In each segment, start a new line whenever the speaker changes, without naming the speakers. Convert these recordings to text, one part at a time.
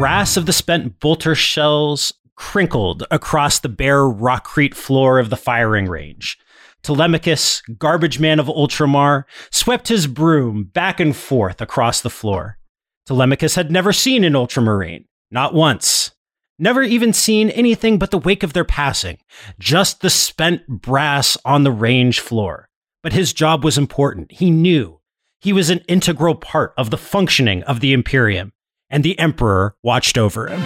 brass of the spent bolter shells crinkled across the bare rockcrete floor of the firing range. Telemachus, garbage man of Ultramar, swept his broom back and forth across the floor. Telemachus had never seen an ultramarine, not once. Never even seen anything but the wake of their passing, just the spent brass on the range floor. But his job was important. He knew. He was an integral part of the functioning of the Imperium, and the Emperor watched over him.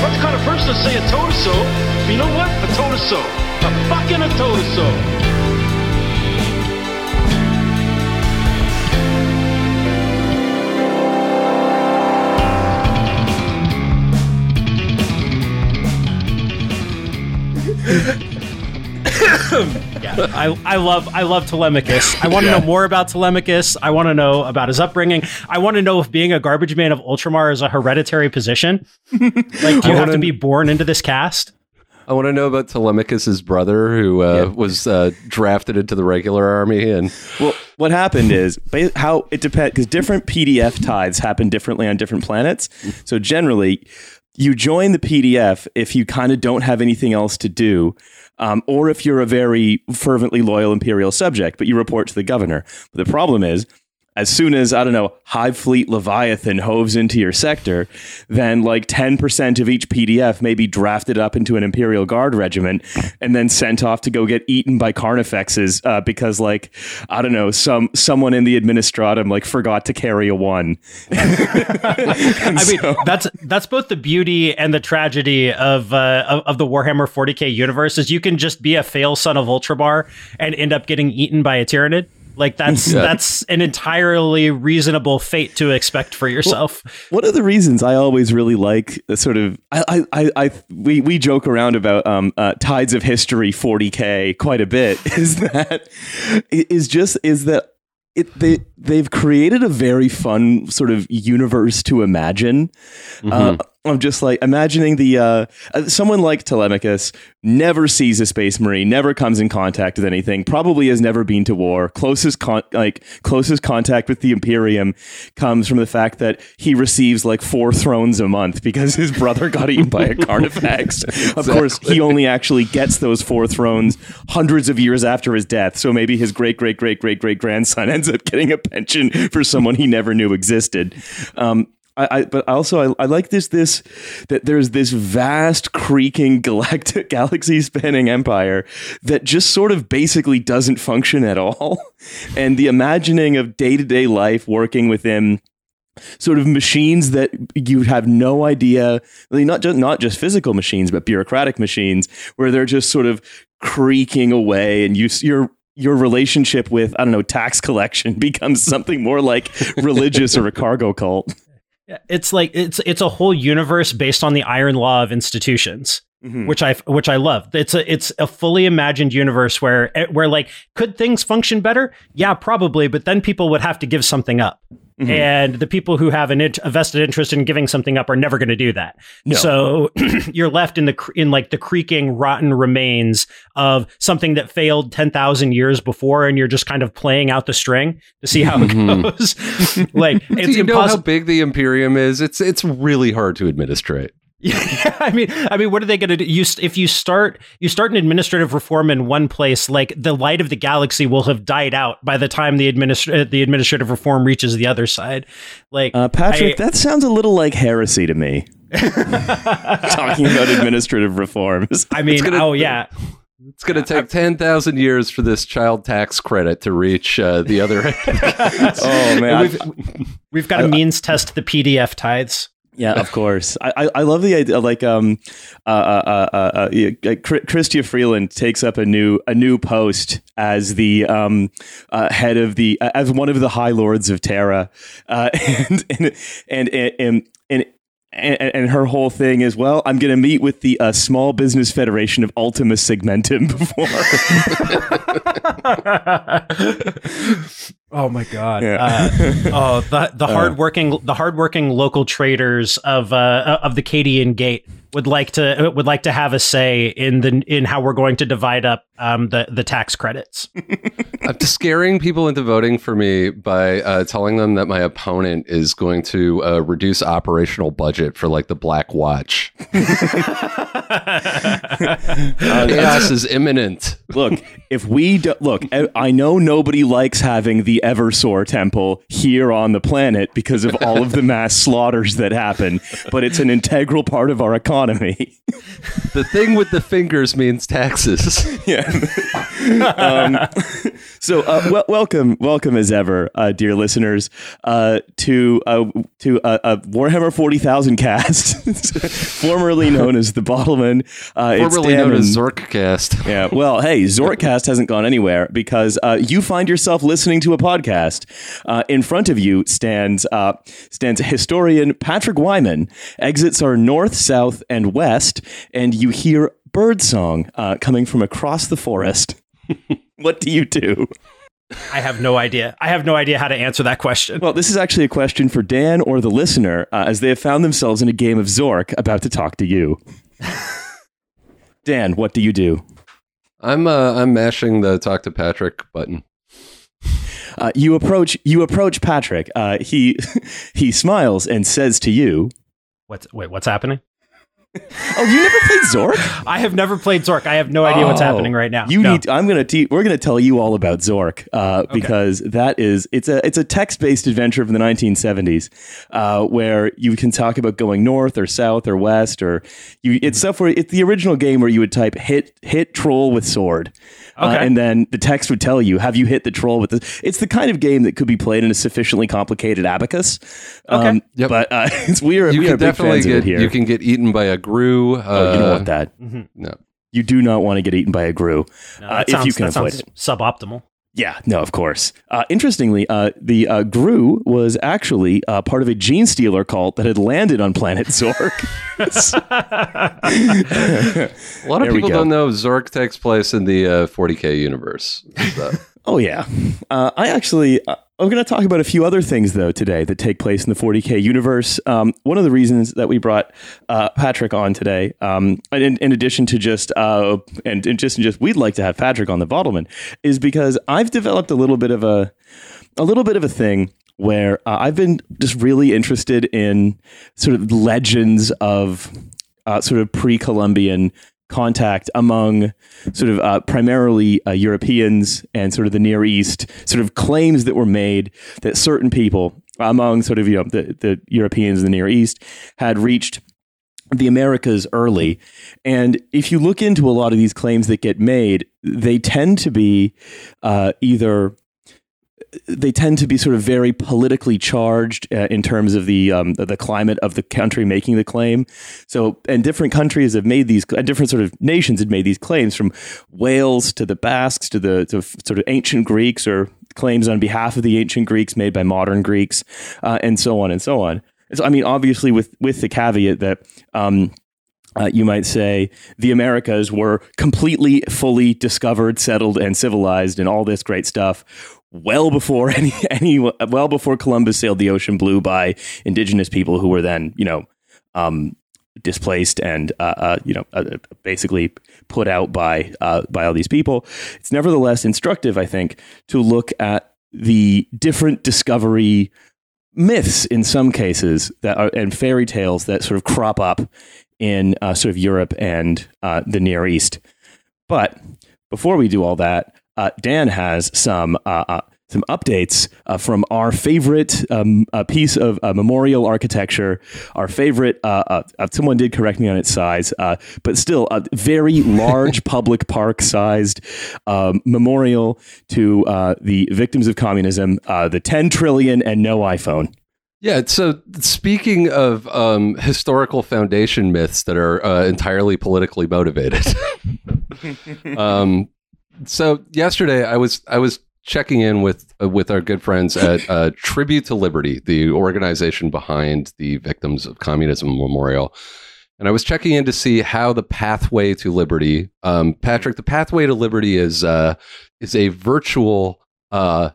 What's kind of person to say a toe so? You know what? A toe so. A fucking a toe so.
yeah, I, I love I love Telemachus. I want to
Yeah.
know more about Telemachus. I want to know about his upbringing. I want to know if being a garbage man of Ultramar is a hereditary position. Like, do you have
wanna-
to be born into this caste?
I want to know about Telemachus's brother, who uh, was uh, drafted into the regular army, and
Well, what happened is how it depends because different PDF tithes happen differently on different planets. So generally, you join the PDF if you kind of don't have anything else to do, um, or if you're a very fervently loyal imperial subject, but you report to the governor. But the problem is. As soon as I don't know, Hive Fleet Leviathan hoves into your sector, then like ten percent of each PDF may be drafted up into an Imperial Guard regiment and then sent off to go get eaten by Carnifexes uh, because like I don't know, some someone in the administratum like forgot to carry a one.
I mean, that's that's both the beauty and the tragedy of, uh, of of the Warhammer 40k universe. Is you can just be a fail son of Ultramar and end up getting eaten by a Tyranid. Like that's
Yeah.
that's an entirely reasonable fate to expect for yourself.
One of the reasons I always really like the sort of I I, I, I we we joke around about um uh, tides of history 40k quite a bit is that is just is that it they they've created a very fun sort of universe to imagine. Uh, I'm just like imagining the uh, uh, someone like Telemachus never sees a space marine, never comes in contact with anything, probably has never been to war. Closest con- like closest contact with the Imperium comes from the fact that he receives like four thrones a month because his brother got eaten by a Carnifex. Of course, he only actually gets those four thrones hundreds of years after his death. So maybe his great great great great great grandson ends up getting a pension for someone he never knew existed. Um, I, I, but also I, I like this this that there's this vast creaking galactic galaxy spanning empire that just sort of basically doesn't function at all and the imagining of day-to-day life working within sort of machines that you have no idea not just not just physical machines but bureaucratic machines where they're just sort of creaking away and you your your relationship with I don't know tax collection becomes something more like religious or a cargo cult.
It's like it's it's a whole universe based on the iron law of institutions.
Mhm.
Which I which I love. It's a it's a fully imagined universe where where like could things function better? Yeah, probably, but then people would have to give something up.
Mhm.
And the people who have an int- a vested interest in giving something up are never going to do that.
No.
So you're left in the cr- in like the creaking, rotten remains of something that failed ten thousand years before, and you're just kind of playing out the string to see how it
Mhm.
goes. like it's
you know how
impossible.
big the Imperium is? It's it's really hard to administrate.
Yeah, I mean, I mean, what are they going to do? You, if you start, you start an administrative reform in one place, like the light of the galaxy will have died out by the time the administ- uh, the administrative reform reaches the other side. Like,
Uh, Patrick,
I-
that sounds a little like heresy to me. Talking about administrative reforms.
I mean,
gonna-
oh yeah,
It's going to take ten thousand years for this child tax credit to reach uh, the other end.
Oh man,
we've, we've got to means test the PDF tithes.
Yeah, of course. I, I, love the idea. Like, um, uh, uh, uh, uh, Chrystia Freeland takes up a new a new post as the um, uh, head of the uh, as one of the High Lords of Terra, uh, and, and and and and. and her whole thing is, well, I'm going to meet with the uh, Small Business Federation of Ultima Segmentum before.
oh my god!
Yeah.
Uh, oh, the the hardworking the hardworking local traders of uh, of the Cadian Gate would like to would like to have a say in the in how we're going to divide up um, the the tax credits.
I'm scaring people into voting for me by uh, telling them that my opponent is going to uh, reduce operational budget for like the Black Watch. Chaos is imminent.
Look, if we do, look, I- I know nobody likes having the Eversor Temple here on the planet because of all of the mass slaughters that happen, but it's an integral part of our economy.
The thing with the fingers means taxes.
yeah. um, so, uh, wel- welcome, welcome as ever, uh, dear listeners, uh, to uh, to uh, uh, Warhammer Forty Thousand Cast, formerly known as the Bottleman. Uh, it's
Formerly known as Zorkcast.
yeah. Well, hey, Zorkcast hasn't gone anywhere because uh, you find yourself listening to a podcast. Uh, in front of you stands uh, stands historian Patrick Wyman. Exits are north, south, and west, and you hear birdsong uh, coming from across the forest. what do you do?
I have no idea. I have no idea how to answer that question.
Well, this is actually a question for Dan or the listener, uh, as they have found themselves in a game of Zork about to talk to you. Dan, what do you do?
I'm uh, I'm mashing the talk to Patrick button.
Uh, you approach you approach Patrick. Uh, he he smiles and says to you,
What's wait? What's happening?
"Oh, you never played Zork?
I have never played Zork. I have no idea what's
Oh,
happening right now.
You
No.
need. I'm gonna. Te- we're gonna tell you all about Zork uh, because that is. It's a. It's a text based adventure from the 1970s, uh, where you can talk about going north or south or west or you. It's stuff where it's the original game where you would type hit hit troll with sword. Uh, and then the text would tell you, have you hit the troll with this? It's the kind of game that could be played in a sufficiently complicated abacus.
Okay.
Um,
Yep.
But uh, it's we are
You
we
can
are big
definitely
fans of it here.
you can get eaten by a grue. Uh,
oh, you don't want that.
No.
You do not want to get eaten by a grue.
No,
uh,
that
if you can
that
avoid it.
suboptimal.
Yeah, no, of course. Uh, interestingly, uh, the uh, grue was actually uh, part of a genestealer cult that had landed on planet Zork.
A lot of
There
people don't know Zork takes place in the uh, 40k universe. So,
oh yeah, uh, I actually uh, I'm going to talk about a few other things though today that take place in the 40k universe. Um, one of the reasons that we brought uh, Patrick on today, um, in, in addition to just uh, and, and just just we'd like to have Patrick on the Bottleman, is because I've developed a little bit of a a little bit of a thing where uh, I've been just really interested in sort of legends of uh, sort of pre-Columbian contact among sort of uh, primarily uh, Europeans and sort of the Near East, sort of claims that were made that certain people among sort of you know the, the Europeans in the Near East had reached the Americas early. And if you look into a lot of these claims that get made, they tend to be uh, either they tend to be sort of very politically charged uh, in terms of the um, the climate of the country making the claim. So, and different countries have made these, and different sort of nations had made these claims, from Wales to the Basques to the to sort of ancient Greeks or claims on behalf of the ancient Greeks made by modern Greeks, uh, and so on and so on. So, I mean, obviously, with with the caveat that. Um, uh, you might say the Americas were completely, fully discovered, settled, and civilized, and all this great stuff well before any any well before Columbus sailed the ocean blue by indigenous people who were then you know um, displaced and uh, uh, you know uh, basically put out by uh, by all these people. It's nevertheless instructive, I think, to look at the different discovery myths in some cases that are and fairy tales that sort of crop up in uh, sort of Europe and uh, the Near East. But before we do all that, uh, Dan has some uh, uh, some updates uh, from our favorite um, uh, piece of uh, memorial architecture. Our favorite. Uh, uh, uh, someone did correct me on its size, uh, but still a very large public park sized um, memorial to uh, the victims of communism. Uh, the 10 trillion and no iPhone.
yeah. So speaking of um, historical foundation myths that are uh, entirely politically motivated, um, so yesterday I was I was checking in with uh, with our good friends at uh, Tribute to Liberty, the organization behind the Victims of Communism Memorial. And I was checking in to see how the pathway to liberty, um, Patrick. The pathway to liberty is uh, is a virtual uh,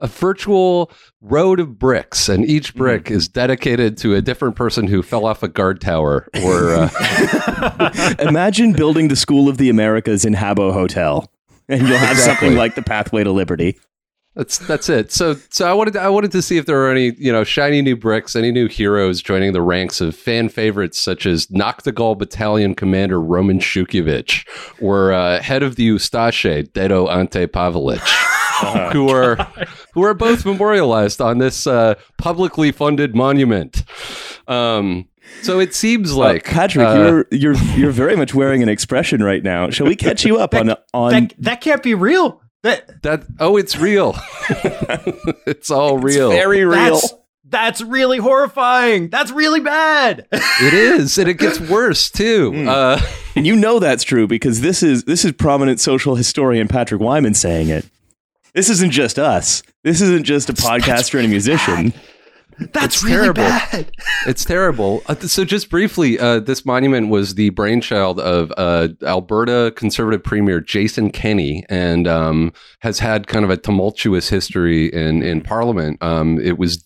a virtual road of bricks, and each brick is dedicated to a different person who fell off a guard tower or uh,
Imagine building the School of the Americas in Habbo Hotel. And you'll have
Exactly.
something like the pathway to liberty.
That's that's it. So so I wanted to, I wanted to see if there were any you know shiny new bricks, any new heroes joining the ranks of fan favorites such as Nachtigall Battalion Commander Roman Shukhevych or uh, head of the Ustaše Dedo Ante Pavelić, who are who are both memorialized on this uh, publicly funded monument. Um, so it seems like
uh, Patrick,
uh,
you're you're you're very much wearing an expression right now. Shall we catch you up on on?
that, that can't be real. That
that oh it's real, it's all real.
very real.
that's that's really horrifying. That's really bad.
It is, and it gets worse too.
Hmm.
Uh,
And you know that's true because this is this is prominent social historian Patrick Wyman saying it. This isn't just us. This isn't just a podcaster and a musician.
That's
It's
really
terrible.
bad.
It's terrible. Uh, so, just briefly, uh, this monument was the brainchild of uh, Alberta Conservative Premier Jason Kenney, and um, has had kind of a tumultuous history in in Parliament. Um, it was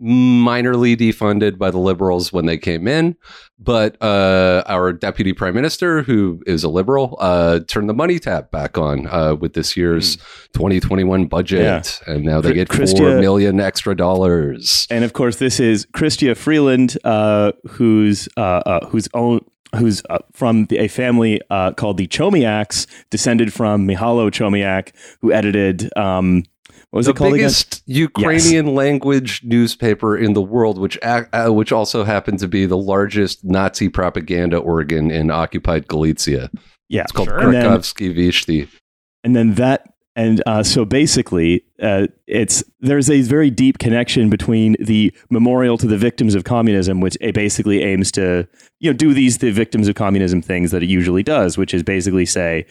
minorly defunded by the Liberals when they came in, but uh, our Deputy Prime Minister, who is a Liberal, uh, turned the money tap back on uh, with this year's 2021 budget, and now they get four
Christia-
million extra dollars.
And of course, this is Chrystia Freeland, uh, who's uh, uh, whose own who's uh, from the, a family uh, called the Chomiaks, descended from Mykhailo Chomiak, who edited um, what was
the
it called
biggest Ukrainian language newspaper in the world, which uh, which also happened to be the largest Nazi propaganda organ in occupied Galicia.
Yeah,
It's called
Sure.
And then-
Visti.
and then that and uh, so basically uh, it's there's a very deep connection between the memorial to the victims of communism which it basically aims to you know do these the victims of communism things that it usually does which is basically say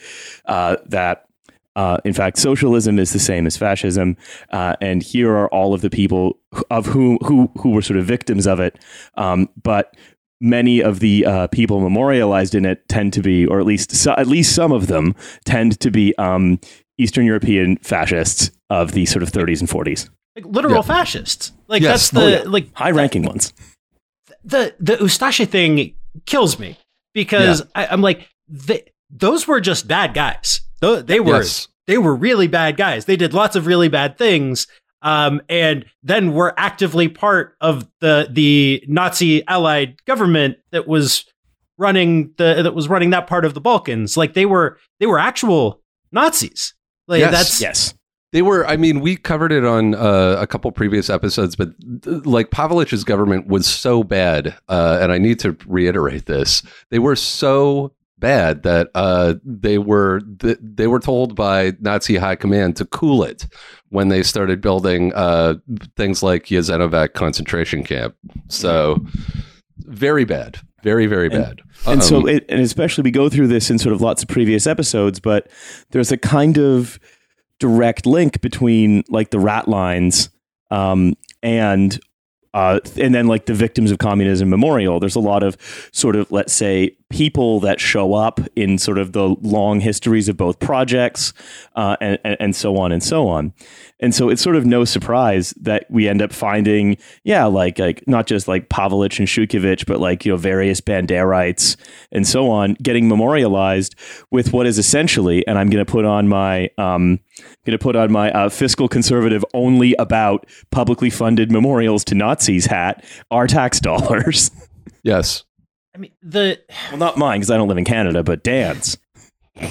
uh, that uh, in fact, socialism is the same as fascism, uh, and here are all of the people of whom who who were sort of victims of it. Um, but many of the uh, people memorialized in it tend to be, or at least so, at least some of them tend to be um, Eastern European fascists of the sort of 30s and 40s,
Like literal
Yeah.
fascists. Like
Yes.
that's the
Oh, yeah.
like
high-ranking ones.
the the Ustaše thing kills me because I, I'm like they, those were just bad guys. They were
Yes.
they were really bad guys. They did lots of really bad things, um, and then were actively part of the the Nazi allied government that was running the that was running that part of the Balkans. Like they were they were actual Nazis. Like
Yes.
that's
Yes,
They were, I mean, we covered it on uh, a couple previous episodes, but th- like Pavelić's government was so bad, uh, and I need to reiterate this: they were so bad that uh, they were th- they were told by Nazi high command to cool it when they started building uh, things like Jasenovac concentration camp. So very bad, very very bad.
And so,
Um,
it, and especially we go through this in sort of lots of previous episodes, but there's a kind of direct link between like the rat lines um, and uh, and then like the victims of communism memorial. There's a lot of sort of let's say people that show up in sort of the long histories of both projects uh, and, and so on and so on. And so it's sort of no surprise that we end up finding, yeah, like like not just like Pavelić and Shukhevych, but like you know various Banderites and so on getting memorialized with what is essentially, and I'm going to put on my um, going to put on my uh, fiscal conservative only about publicly funded memorials to Nazis hat, our tax dollars.
yes,
I mean the
well, not mine because I don't live in Canada, but Dan's.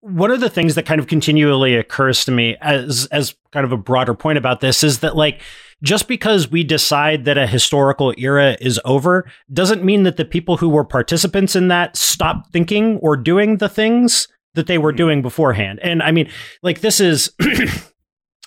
one of the things that kind of continually occurs to me as as kind of a broader point about this is that like just because we decide that a historical era is over doesn't mean that the people who were participants in that stop thinking or doing the things that they were hmm. doing beforehand. And I mean, like this is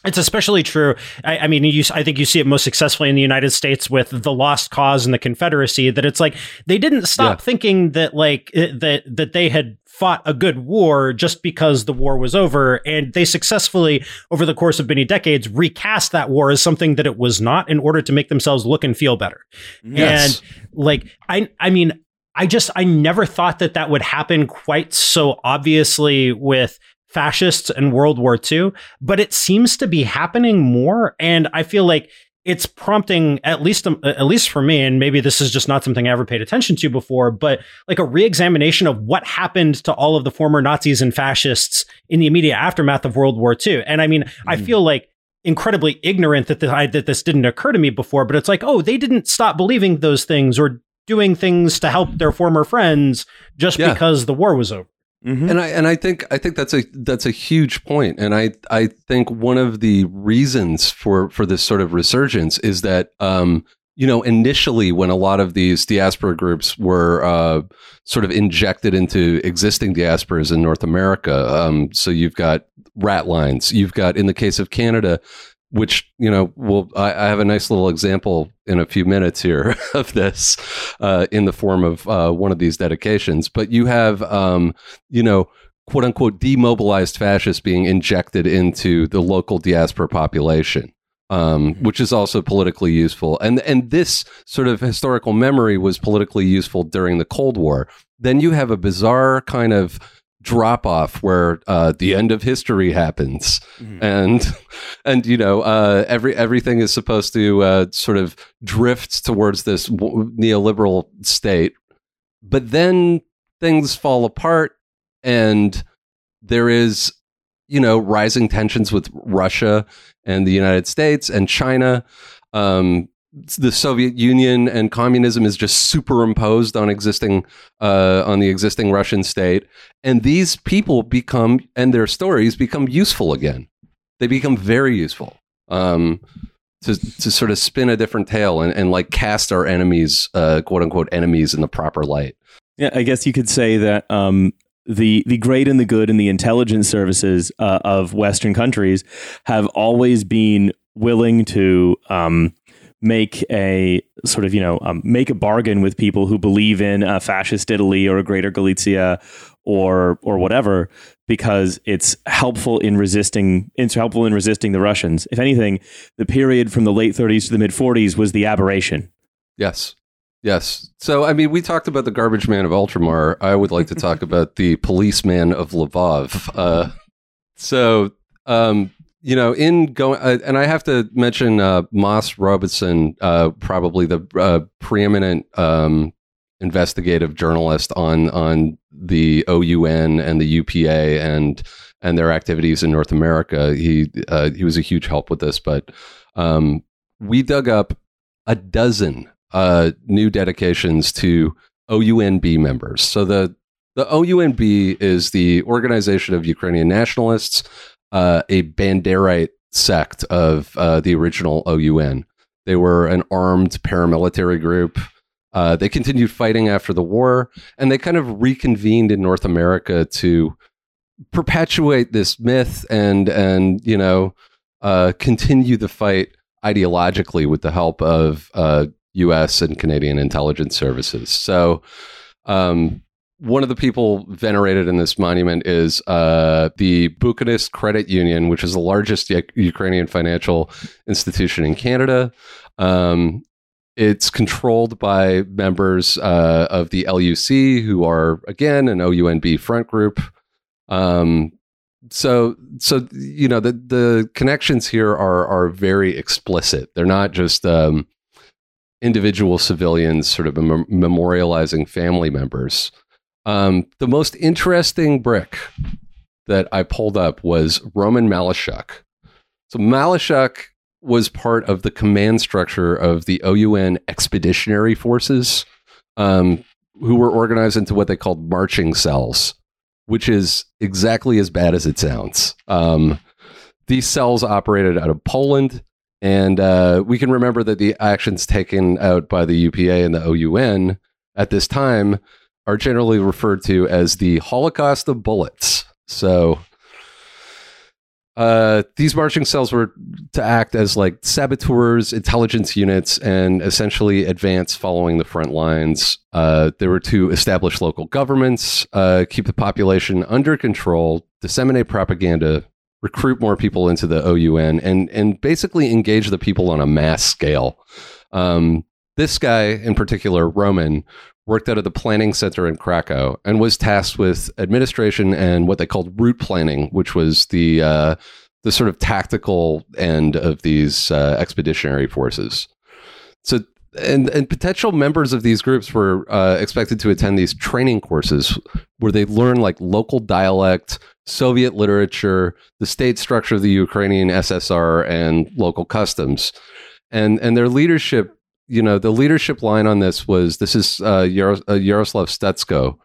It's especially true. I, I mean, you, I think you see it most successfully in the United States with the Lost Cause and the Confederacy. That it's like they didn't stop
Yeah.
thinking that like eh, that that they had fought a good war just because the war was over, and they successfully, over the course of many decades, recast that war as something that it was not in order to make themselves look and feel better.
Yes.
And like I I mean I just I never thought that that would happen quite so obviously with fascists and World War II, but it seems to be happening more and I feel like it's prompting at least um, at least for me and maybe this is just not something I ever paid attention to before but like a reexamination of what happened to all of the former Nazis and fascists in the immediate aftermath of World War II and I mean mm. I feel like incredibly ignorant that the, I, that this didn't occur to me before but it's like oh they didn't stop believing those things or doing things to help their former friends just yeah. because the war was over
Mm-hmm. And I and I think I think that's a that's a huge point. and I I think one of the reasons for for this sort of resurgence is that um, you know initially when a lot of these diaspora groups were uh, sort of injected into existing diasporas in North America, um, so you've got rat lines, you've got in the case of Canada, which you know will I, I, have a nice little example in a few minutes here of this uh, in the form of uh, one of these dedications. But you have um, you know quote unquote demobilized fascists being injected into the local diaspora population um, which is also politically useful. And and this sort of historical memory was politically useful during the cold war. Then you have a bizarre kind of drop off where uh, the end of history happens. Mm-hmm. and and you know uh, every everything is supposed to uh, sort of drift towards this w- neoliberal state. But then things fall apart and there is you know rising tensions with Russia and the United States and China. Um, the Soviet Union and communism is just superimposed on existing uh, on the existing Russian state, and these people become and their stories become useful again. They become very useful um, to to sort of spin a different tale and, and like cast our enemies, uh, quote unquote, enemies in the proper light.
Yeah, I guess you could say that um, the the great and the good and the intelligence services uh, of Western countries have always been willing to um, make a sort of you know um, make a bargain with people who believe in a fascist Italy or a Greater Galicia or or whatever because it's helpful in resisting it's helpful in resisting the Russians. If anything, the period from the late 30s to the mid 40s was the aberration.
Yes. Yes. So, I mean, we talked about the garbage man of Ultramar. I would like to talk about the policeman of Lvov. Uh, so, um, you know, in going, uh, and I have to mention uh, Moss Robeson, uh, probably the uh, preeminent um, investigative journalist on on the OUN and the UPA and and their activities in North America. He uh, he was a huge help with this, but um, we dug up a dozen uh, new dedications to OUNB members. So the the OUNB is the Organization of Ukrainian Nationalists uh, a Banderite sect of uh, the original OUN. They were an armed paramilitary group. Uh, they continued fighting after the war, and they kind of reconvened in North America to perpetuate this myth and and you know uh, continue the fight ideologically with the help of U.S. Uh, and Canadian intelligence services. So. Um, one of the people venerated in this monument is uh, the Buduchnist Credit Union, which is the largest U- Ukrainian financial institution in Canada. Um, it's controlled by members uh, of the LUC, who are again an OUNB front group. Um, so, so you know the the connections here are are very explicit. They're not just um, individual civilians sort of mem- memorializing family members. Um, the most interesting brick that I pulled up was Roman Malashuk. So Malashuk was part of the command structure of the OUN expeditionary forces, um, who were organized into what they called marching cells, which is exactly as bad as it sounds. Um, these cells operated out of Poland, and uh, we can remember that the actions taken out by the UPA and the OUN at this time are generally referred to as the Holocaust of bullets. So uh, these marching cells were to act as like saboteurs, intelligence units, and essentially advance following the front lines. Uh, they were to establish local governments, uh, keep the population under control, disseminate propaganda, recruit more people into the OUN, and and basically engage the people on a mass scale. Um, this guy in particular, Roman, worked out of the planning center in Krakow and was tasked with administration and what they called route planning, which was the uh, the sort of tactical end of these uh, expeditionary forces. So, and and potential members of these groups were uh, expected to attend these training courses where they learn like local dialect, Soviet literature, the state structure of the Ukrainian SSR, and local customs. And and their leadership, you know, the leadership line on this was this is uh, Yaros- uh, Yaroslav Stetsko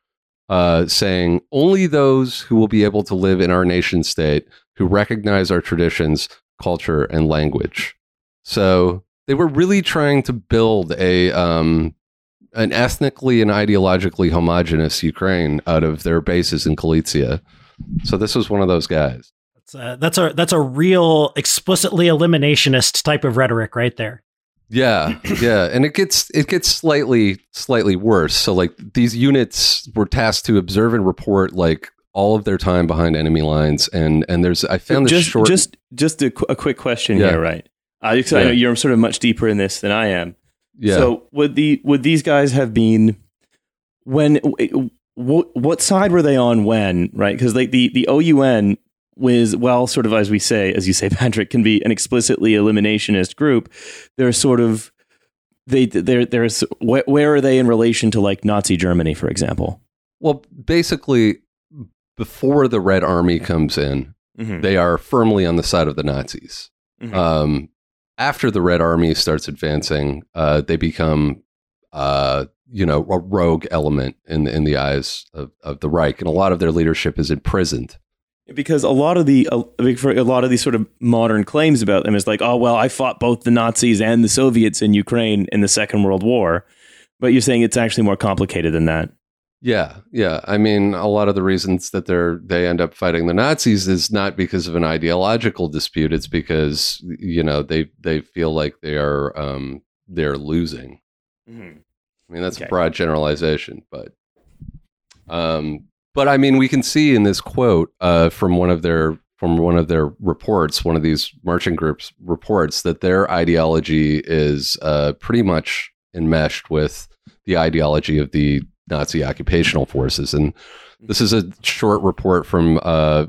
uh, saying only those who will be able to live in our nation state who recognize our traditions, culture, and language. So they were really trying to build a um, an ethnically and ideologically homogenous Ukraine out of their bases in Galicia. So this was one of those guys.
That's a, that's a that's a real explicitly eliminationist type of rhetoric right there.
Yeah, yeah, and it gets it gets slightly slightly worse. So like these units were tasked to observe and report like all of their time behind enemy lines, and and there's I found this
just
short.
just just a, qu- a quick question
Yeah.
here, right? Uh, because I know you're sort of much deeper in this than I am.
yeah,
So would the would these guys have been when what what side were they on when right? Because like the the OUN was well sort of as we say as you say Patrick can be an explicitly eliminationist group. They're sort of they they're there's where, where are they in relation to like Nazi Germany for example?
well, basically, before the Red Army comes in, they are firmly on the side of the Nazis.
Mhm.
Um, after the Red Army starts advancing, uh, they become, uh, you know, a rogue element in in the eyes of, of the Reich, and a lot of their leadership is imprisoned.
Because a lot of the a, for a lot of these sort of modern claims about them is like, oh well, I fought both the Nazis and the Soviets in Ukraine in the Second World War, but you're saying it's actually more complicated than that.
Yeah, yeah. I mean, a lot of the reasons that they're they end up fighting the Nazis is not because of an ideological dispute. It's because you know they they feel like they are um, they're losing. I mean, that's
Okay.
a broad generalization, but um, but I mean, we can see in this quote uh, from one of their from one of their reports, one of these marching groups reports that their ideology is uh, pretty much enmeshed with the ideology of the Nazi occupational forces, and this is a short report from uh,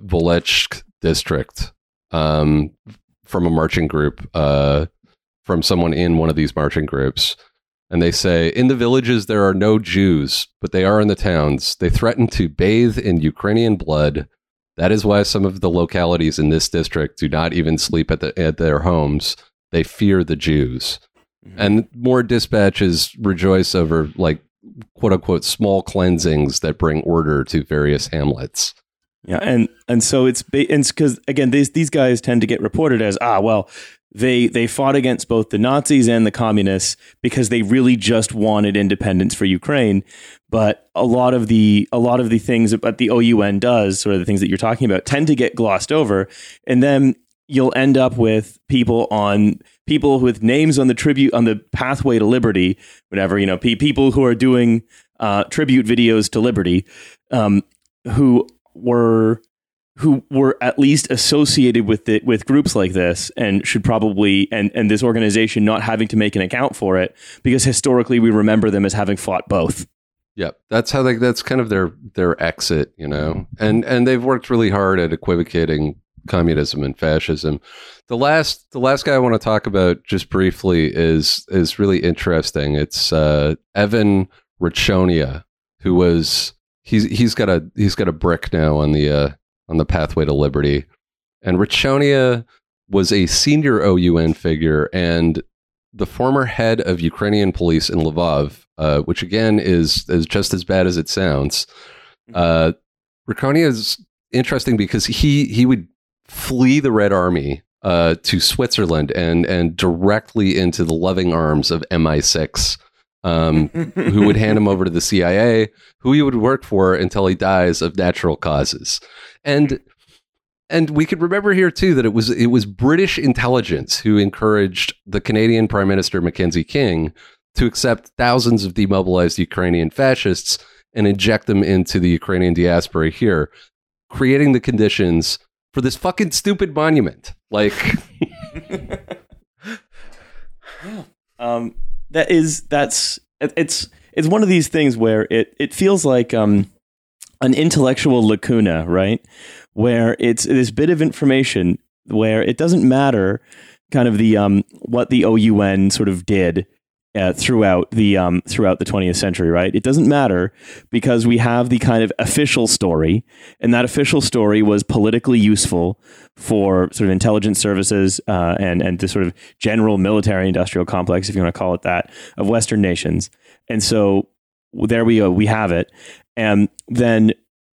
district um, from a marching group uh, from someone in one of these marching groups. And they say, in the villages, there are no Jews, but they are in the towns. They threaten to bathe in Ukrainian blood. That is why some of the localities in this district do not even sleep at, the, at their homes. They fear the Jews. And more dispatches rejoice over, like, quote unquote, small cleansings that bring order to various hamlets.
Yeah, and and so it's because again these these guys tend to get reported as ah well they they fought against both the Nazis and the communists because they really just wanted independence for Ukraine, but a lot of the a lot of the things that the OUN does, sort of the things that you're talking about, tend to get glossed over, and then you'll end up with people on people with names on the tribute on the pathway to liberty, whatever you know, pe- people who are doing uh, tribute videos to liberty, um, who were who were at least associated with it with groups like this and should probably and and this organization not having to make an account for it because historically we remember them as having fought both.
Yep, that's how they. That's kind of their their exit, you know, and and they've worked really hard at equivocating communism and fascism. The last the last guy I want to talk about just briefly is is really interesting. It's uh, Evan Rachonia, who was he's he's got a he's got a brick now on the uh, on the pathway to liberty, and Rachonia was a senior OUN figure and the former head of Ukrainian police in Lvov, uh, which again is is just as bad as it sounds. Uh, Rakonia is interesting because he he would flee the Red Army uh, to Switzerland and and directly into the loving arms of MI6, um, who would hand him over to the CIA, who he would work for until he dies of natural causes, and. And we could remember here too that it was it was British intelligence who encouraged the Canadian Prime Minister Mackenzie King to accept thousands of demobilized Ukrainian fascists and inject them into the Ukrainian diaspora here, creating the conditions for this fucking stupid monument. Like,
um, that is that's it's it's one of these things where it it feels like um, an intellectual lacuna, right? Where it's this bit of information where it doesn't matter kind of the um, what the OUN sort of did uh, throughout the um, throughout the 20th century, right? It doesn't matter because we have the kind of official story, and that official story was politically useful for sort of intelligence services uh, and and the sort of general military industrial complex, if you want to call it that, of Western nations. And so there we go, we have it, and then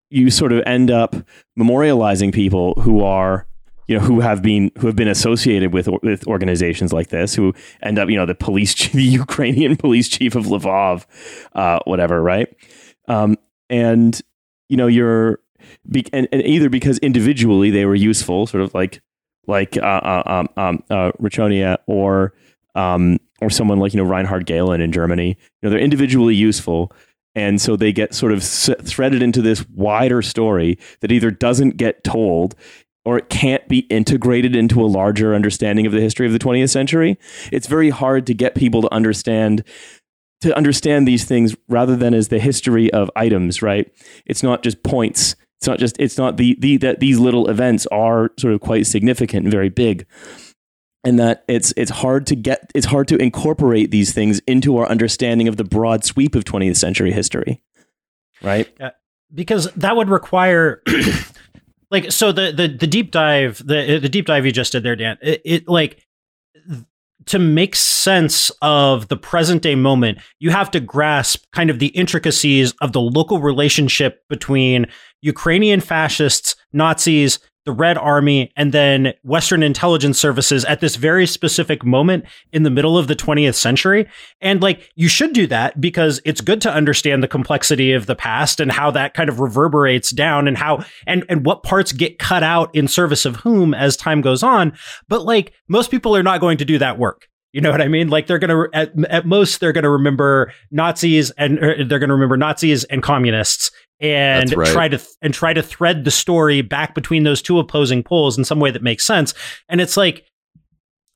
you sort of end up memorializing people who are you know who have been who have been associated with with organizations like this who end up you know the police the Ukrainian police chief of Lvov uh, whatever right? Um, and you know you're be, and, and, either because individually they were useful sort of like like uh, uh, um, um, uh, Richonia or um, or someone like you know Reinhard Gehlen in Germany you know they're individually useful. And so they get sort of threaded into this wider story that either doesn't get told or it can't be integrated into a larger understanding of the history of the 20th century. It's very hard to get people to understand to understand these things rather than as the history of items, right? It's not just points. It's not just it's not the the that these little events are sort of quite significant and very big. And that it's it's hard to get it's hard to incorporate these things into our understanding of the broad sweep of 20th century history. Right?
Because that would require like so the the the deep dive the the deep dive you just did there dan it, it, like to make sense of the present day moment you have to grasp kind of the intricacies of the local relationship between ukrainian fascists nazis the Red Army, and then Western intelligence services at this very specific moment in the middle of the 20th century. And like, you should do that because it's good to understand the complexity of the past and how that kind of reverberates down and how, and, and what parts get cut out in service of whom as time goes on. But like, most people are not going to do that work. You know what I mean? Like they're to, at, at most, they're to remember Nazis and er, they're going to remember Nazis and communists and right. try to and try to thread the story back between those two opposing poles in some way that makes sense. And it's like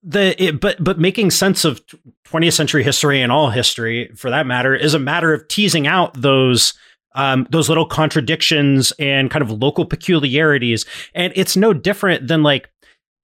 the it, but but making sense of 20th century history and all history for that matter is a matter of teasing out those um, those little contradictions and kind of local peculiarities. And it's no different than like,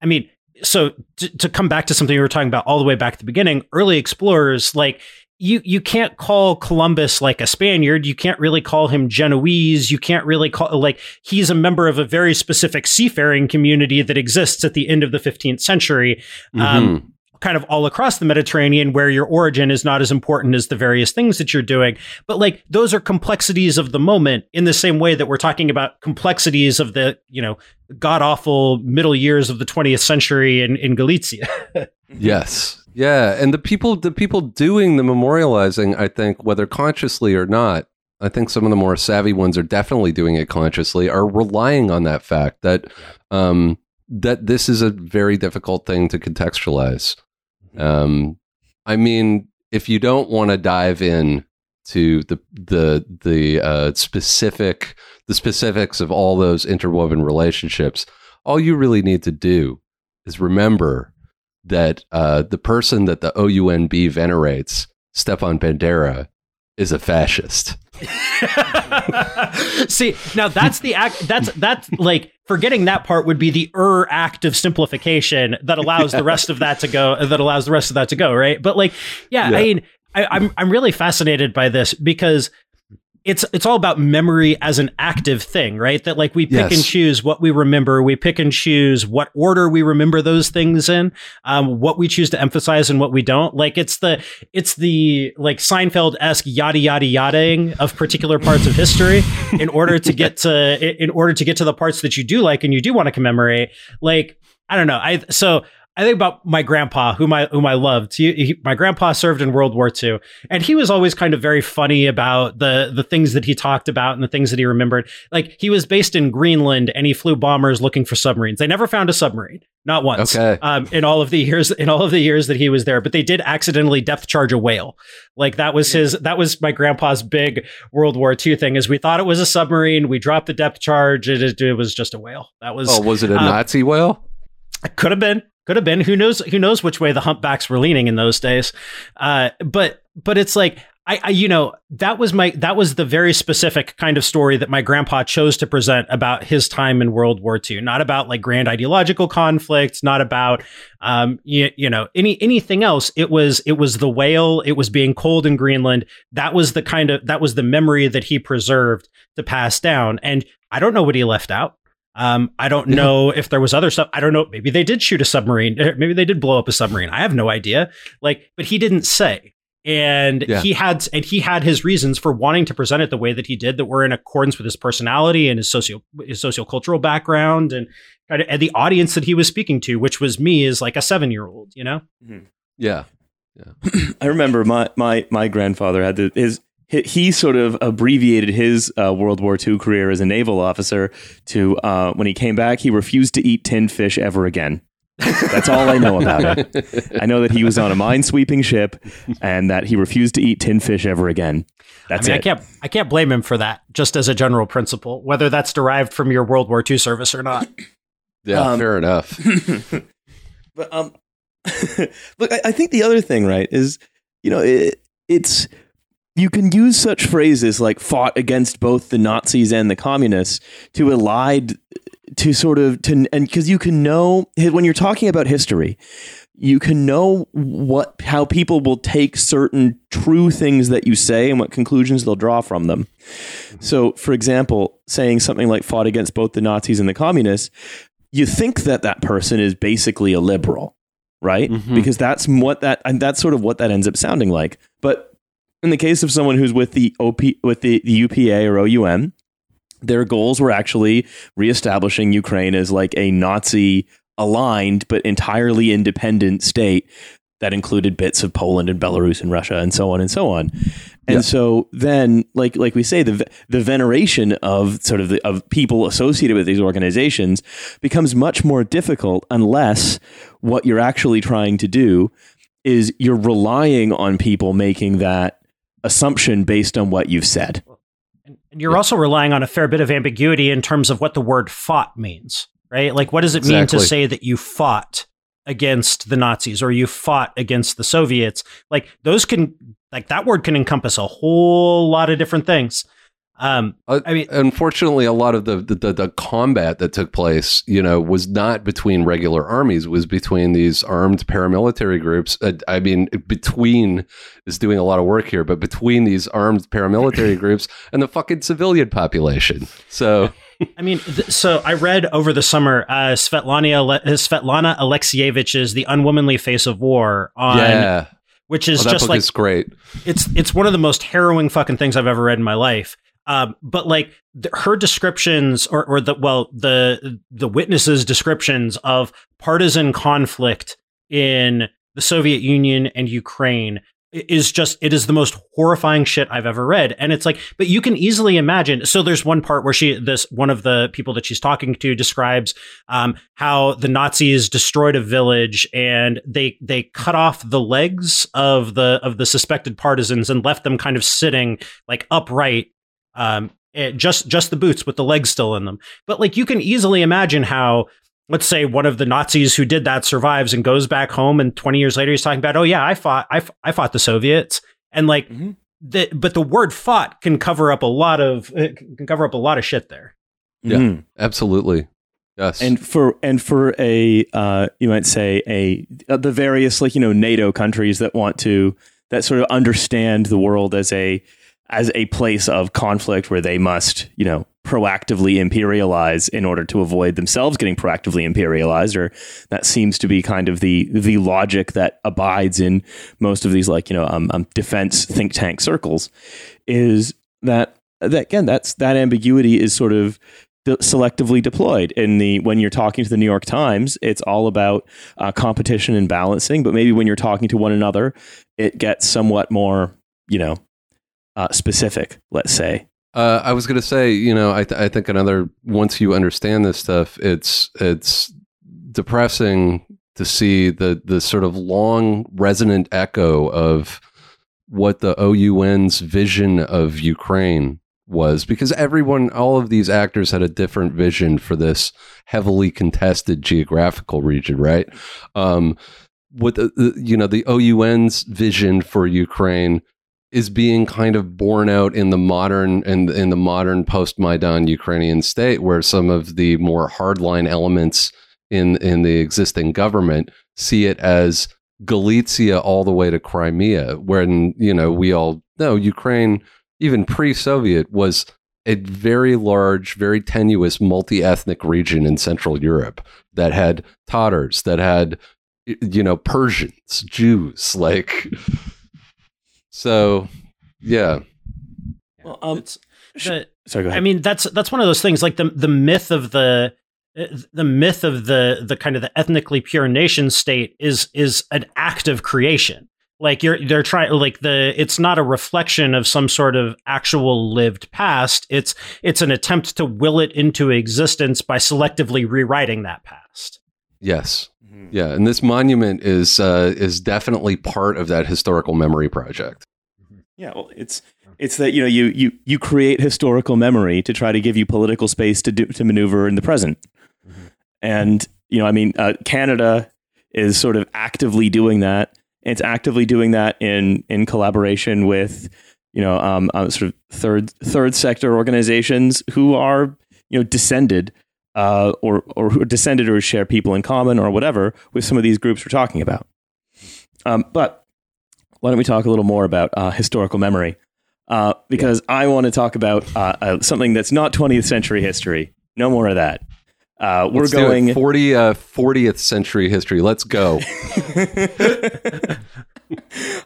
I mean, so to, to come back to something we were talking about all the way back at the beginning, early explorers, like you you can't call Columbus like a Spaniard. You can't really call him Genoese. You can't really call like he's a member of a very specific seafaring community that exists at the end of the 15th century. Um, mm-hmm. Um, kind of all across the Mediterranean where your origin is not as important as the various things that you're doing. But like those are complexities of the moment in the same way that we're talking about complexities of the, you know, god awful middle years of the 20th century in, in Galicia.
yes. Yeah, and the people the people doing the memorializing, I think, whether consciously or not, I think some of the more savvy ones are definitely doing it consciously, are relying on that fact that um, that this is a very difficult thing to contextualize. Mm-hmm. Um, I mean, if you don't want to dive in to the the the uh, specific the specifics of all those interwoven relationships, all you really need to do is remember that uh, the person that the OUNB venerates, Stepan Bandera, is a fascist.
See, now that's the act. That's that's like forgetting that part would be the er act of simplification that allows the rest of that to go. That allows the rest of that to go, right? But like, yeah, yeah. I mean, I, I'm I'm really fascinated by this because it's it's all about memory as an active thing, right? That like we pick yes. and choose what we remember, we pick and choose what order we remember those things in, um, what we choose to emphasize and what we don't. Like it's the it's the like Seinfeld esque yada yada yadaing of particular parts of history in order to get to in order to get to the parts that you do like and you do want to commemorate. Like I don't know, I so I think about my grandpa, whom I whom I loved. He, he, my grandpa served in World War II, and he was always kind of very funny about the the things that he talked about and the things that he remembered. Like he was based in Greenland, and he flew bombers looking for submarines. They never found a submarine, not once, okay. um, in all of the years in all of the years that he was there. But they did accidentally depth charge a whale. Like that was his that was my grandpa's big World War II thing. Is we thought it was a submarine, we dropped the depth charge, it, it, was just a whale. That was
oh, was it a um, Nazi whale?
It Could have been. Could have been. Who knows? Who knows which way the humpbacks were leaning in those days? Uh, but but it's like I, I, you know, that was my that was the very specific kind of story that my grandpa chose to present about his time in World War II. Not about like grand ideological conflicts, not about um, you, you know, any anything else. It was it was the whale. It was being cold in Greenland. That was the kind of that was the memory that he preserved to pass down. And I don't know what he left out. Um, I don't know if there was other stuff. I don't know. Maybe they did shoot a submarine. Maybe they did blow up a submarine. I have no idea. Like, but he didn't say and yeah. he had and he had his reasons for wanting to present it the way that he did that were in accordance with his personality and his socio his sociocultural background and and the audience that he was speaking to which was me as like a 7 year old you know
mm-hmm. yeah
yeah i remember my my my grandfather had the, his he sort of abbreviated his uh, World War II career as a naval officer to uh, when he came back, he refused to eat tinned fish ever again. That's all I know about it. I know that he was on a mine-sweeping ship, and that he refused to eat tin fish ever again. That's
I mean,
it.
I can't. I can't blame him for that. Just as a general principle, whether that's derived from your World War II service or not.
Yeah, um, fair enough.
but um, look, I, I, think the other thing, right, is you know, it, it's you can use such phrases like "fought against both the Nazis and the communists" to elide to sort of to and because you can know when you're talking about history you can know what how people will take certain true things that you say and what conclusions they'll draw from them mm-hmm. so for example saying something like fought against both the nazis and the communists you think that that person is basically a liberal right mm-hmm. because that's what that and that's sort of what that ends up sounding like but in the case of someone who's with the op with the, the upa or OUN their goals were actually reestablishing Ukraine as like a Nazi aligned but entirely independent state that included bits of Poland and Belarus and Russia and so on and so on. And yeah. so then like like we say the the veneration of sort of the, of people associated with these organizations becomes much more difficult unless what you're actually trying to do is you're relying on people making that assumption based on what you've said.
And you're yeah. also relying on a fair bit of ambiguity in terms of what the word fought means, right? Like, what does it exactly. mean to say that you fought against the Nazis or you fought against the Soviets? Like, those can, like, that word can encompass a whole lot of different things. Um,
uh, I mean, unfortunately, a lot of the, the, the combat that took place, you know, was not between regular armies; was between these armed paramilitary groups. Uh, I mean, between is doing a lot of work here, but between these armed paramilitary groups and the fucking civilian population. So.
I mean, th- so I read over the summer uh, Svetlana Ale- Svetlana Alexievich's "The Unwomanly Face of War" on yeah. which is
oh,
just like
is great.
It's it's one of the most harrowing fucking things I've ever read in my life. Um, but like th- her descriptions, or, or the well, the the witnesses' descriptions of partisan conflict in the Soviet Union and Ukraine is just it is the most horrifying shit I've ever read. And it's like, but you can easily imagine. So there's one part where she, this one of the people that she's talking to describes um, how the Nazis destroyed a village and they they cut off the legs of the of the suspected partisans and left them kind of sitting like upright um, it, just just the boots with the legs still in them. But like you can easily imagine how let's say one of the Nazis who did that survives and goes back home and 20 years later he's talking about oh yeah I fought I, I fought the Soviets and like mm-hmm. the, but the word fought can cover up a lot of can cover up a lot of shit there.
Yeah, mm-hmm. absolutely. Yes.
And for and for a uh, you might say a uh, the various like you know NATO countries that want to that sort of understand the world as a as a place of conflict where they must, you know, proactively imperialize in order to avoid themselves getting proactively imperialized or that seems to be kind of the the logic that abides in most of these like you know um, um, defense think tank circles is that that again that's that ambiguity is sort of selectively deployed. In the when you're talking to the New York Times it's all about uh, competition and balancing but maybe when you're talking to one another it gets somewhat more you know uh, specific, let's say.
Uh, I was going to say, you know, I, th- I think another once you understand this stuff, it's it's depressing to see the the sort of long resonant echo of what the OUN's vision of Ukraine was because everyone all of these actors had a different vision for this heavily contested geographical region right um what the, the, you know the OUN's vision for Ukraine is being kind of borne out in the modern in, in the modern post Maidan Ukrainian state, where some of the more hardline elements in in the existing government see it as Galicia all the way to Crimea, when you know we all know Ukraine, even pre-Soviet, was a very large, very tenuous multi-ethnic region in Central Europe that had Tatars, that had you know Persians, Jews, like so. Yeah.
Well, um, it's,
the, sorry, go ahead.
I mean, that's that's one of those things, like the the myth of the the myth of the the kind of the ethnically pure nation state is is an act of creation like you're they're trying like the it's not a reflection of some sort of actual lived past it's it's an attempt to will it into existence by selectively rewriting that past
yes mm-hmm. yeah and this monument is uh is definitely part of that historical memory project
mm-hmm. yeah well it's it's that you know you you you create historical memory to try to give you political space to do to maneuver in the present and, you know, I mean, uh, Canada is sort of actively doing that. It's actively doing that in, in collaboration with, you know, um, uh, sort of third, third sector organizations who are, you know, descended uh, or, or who are descended or share people in common or whatever with some of these groups we're talking about. Um, but why don't we talk a little more about uh, historical memory? Uh, because yeah. I want to talk about uh, uh, something that's not 20th century history. No more of that. Uh, we're
Let's
going
40 uh, 40th century history. Let's go.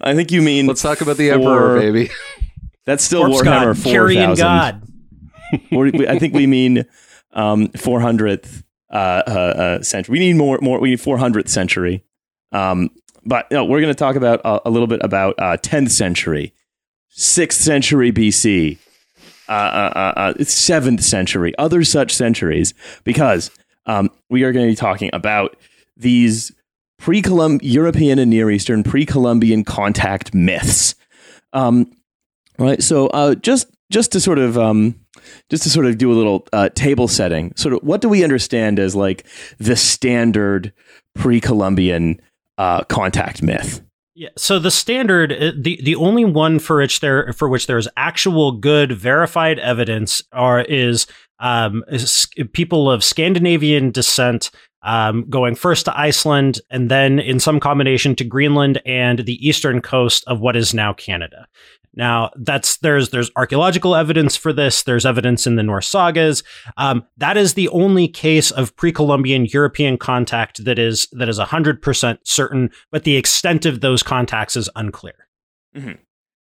I think you mean.
Let's talk about the four, Emperor, baby.
That's still Corpse Warhammer
God, Carrying God.
I think we mean um, 400th uh, uh, uh, century. We need more. More. We need 400th century. Um, but no, we're going to talk about uh, a little bit about 10th century, 6th century BC, uh, uh, uh, seventh century, other such centuries, because um, we are going to be talking about these pre-Colum- European and Near Eastern pre-Columbian contact myths. Um, right. So uh, just just to sort of um, just to sort of do a little uh, table setting, sort of what do we understand as like the standard pre-Columbian uh, contact myth?
Yeah. So the standard, uh, the the only one for which there for which there's actual good verified evidence are is um, is people of Scandinavian descent um, going first to Iceland and then in some combination to Greenland and the eastern coast of what is now Canada. Now, that's there's there's archaeological evidence for this. There's evidence in the Norse sagas. Um, that is the only case of pre-Columbian European contact that is that is hundred percent certain, but the extent of those contacts is unclear.
Mm-hmm.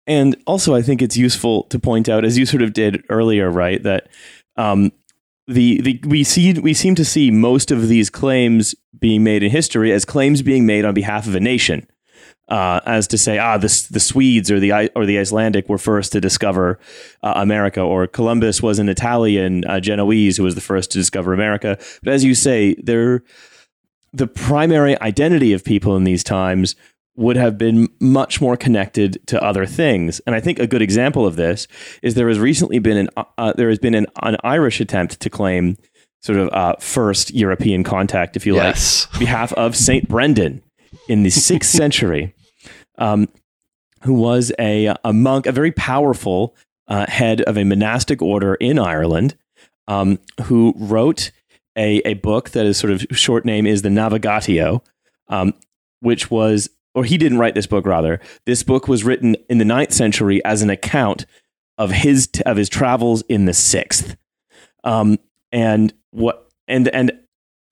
And also, I think it's useful to point out, as you sort of did earlier, right, that um, the, the we see we seem to see most of these claims being made in history as claims being made on behalf of a nation uh, as to say, ah, the the Swedes or the or the Icelandic were first to discover uh, America, or Columbus was an Italian uh, Genoese who was the first to discover America. But as you say, there, the primary identity of people in these times would have been much more connected to other things. And I think a good example of this is there has recently been an uh, uh, there has been an, an Irish attempt to claim sort of uh, first European contact, if you yes. like, behalf of Saint Brendan in the sixth century um, who was a, a monk, a very powerful uh, head of a monastic order in Ireland, um, who wrote a, a book that is sort of short name is the Navigatio, um, which was, or he didn't write this book, rather. This book was written in the ninth century as an account of his of his travels in the sixth. Um, and what and and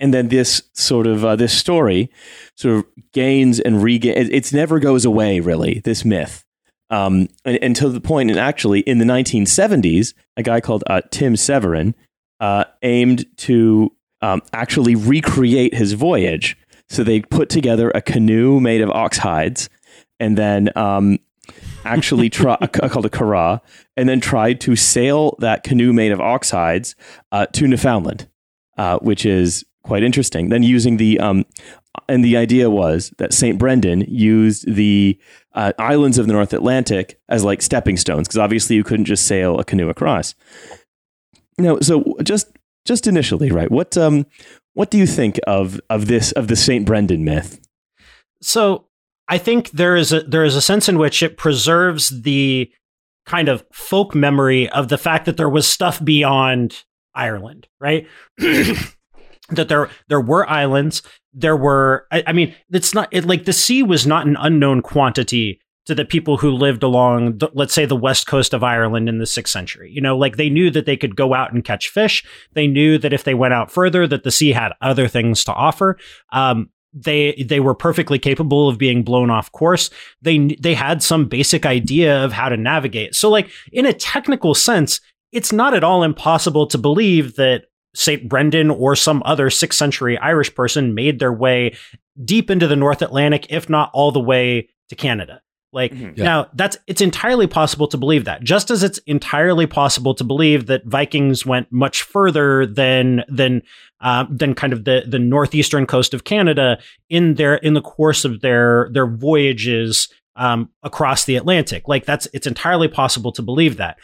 and then this sort of uh, this story sort of gains and regain. It, it's never goes away really. This myth. Um, and, and, to the point, and actually in the 1970s, a guy called uh, Tim Severin uh, aimed to um, actually recreate his voyage. So they put together a canoe made of ox hides, and then um, actually try, called a curragh, and then tried to sail that canoe made of ox hides uh, to Newfoundland, uh, which is quite interesting. Then using the um, and the idea was that Saint Brendan used the uh, islands of the North Atlantic as like stepping stones because obviously you couldn't just sail a canoe across. No, so just just initially, right? What um what do you think of of this of the Saint Brendan myth?
So I think there is a there is a sense in which it preserves the kind of folk memory of the fact that there was stuff beyond Ireland, right? that there there were islands, there were I, I mean, it's not it, like the sea was not an unknown quantity to the people who lived along, the, let's say, the west coast of Ireland in the sixth century. You know, like they knew that they could go out and catch fish. They knew that if they went out further, that the sea had other things to offer. Um, they they were perfectly capable of being blown off course. They they had some basic idea of how to navigate. So, like in a technical sense, it's not at all impossible to believe that St. Brendan or some other sixth century Irish person made their way deep into the North Atlantic, if not all the way to Canada. Like
Mhm.
Yeah.
now that's it's entirely possible to believe that. Just as it's entirely possible to believe that Vikings went much further than than uh, than kind of the the northeastern coast of Canada in their in the course of their their voyages um, across the Atlantic. Like that's it's entirely possible to believe that.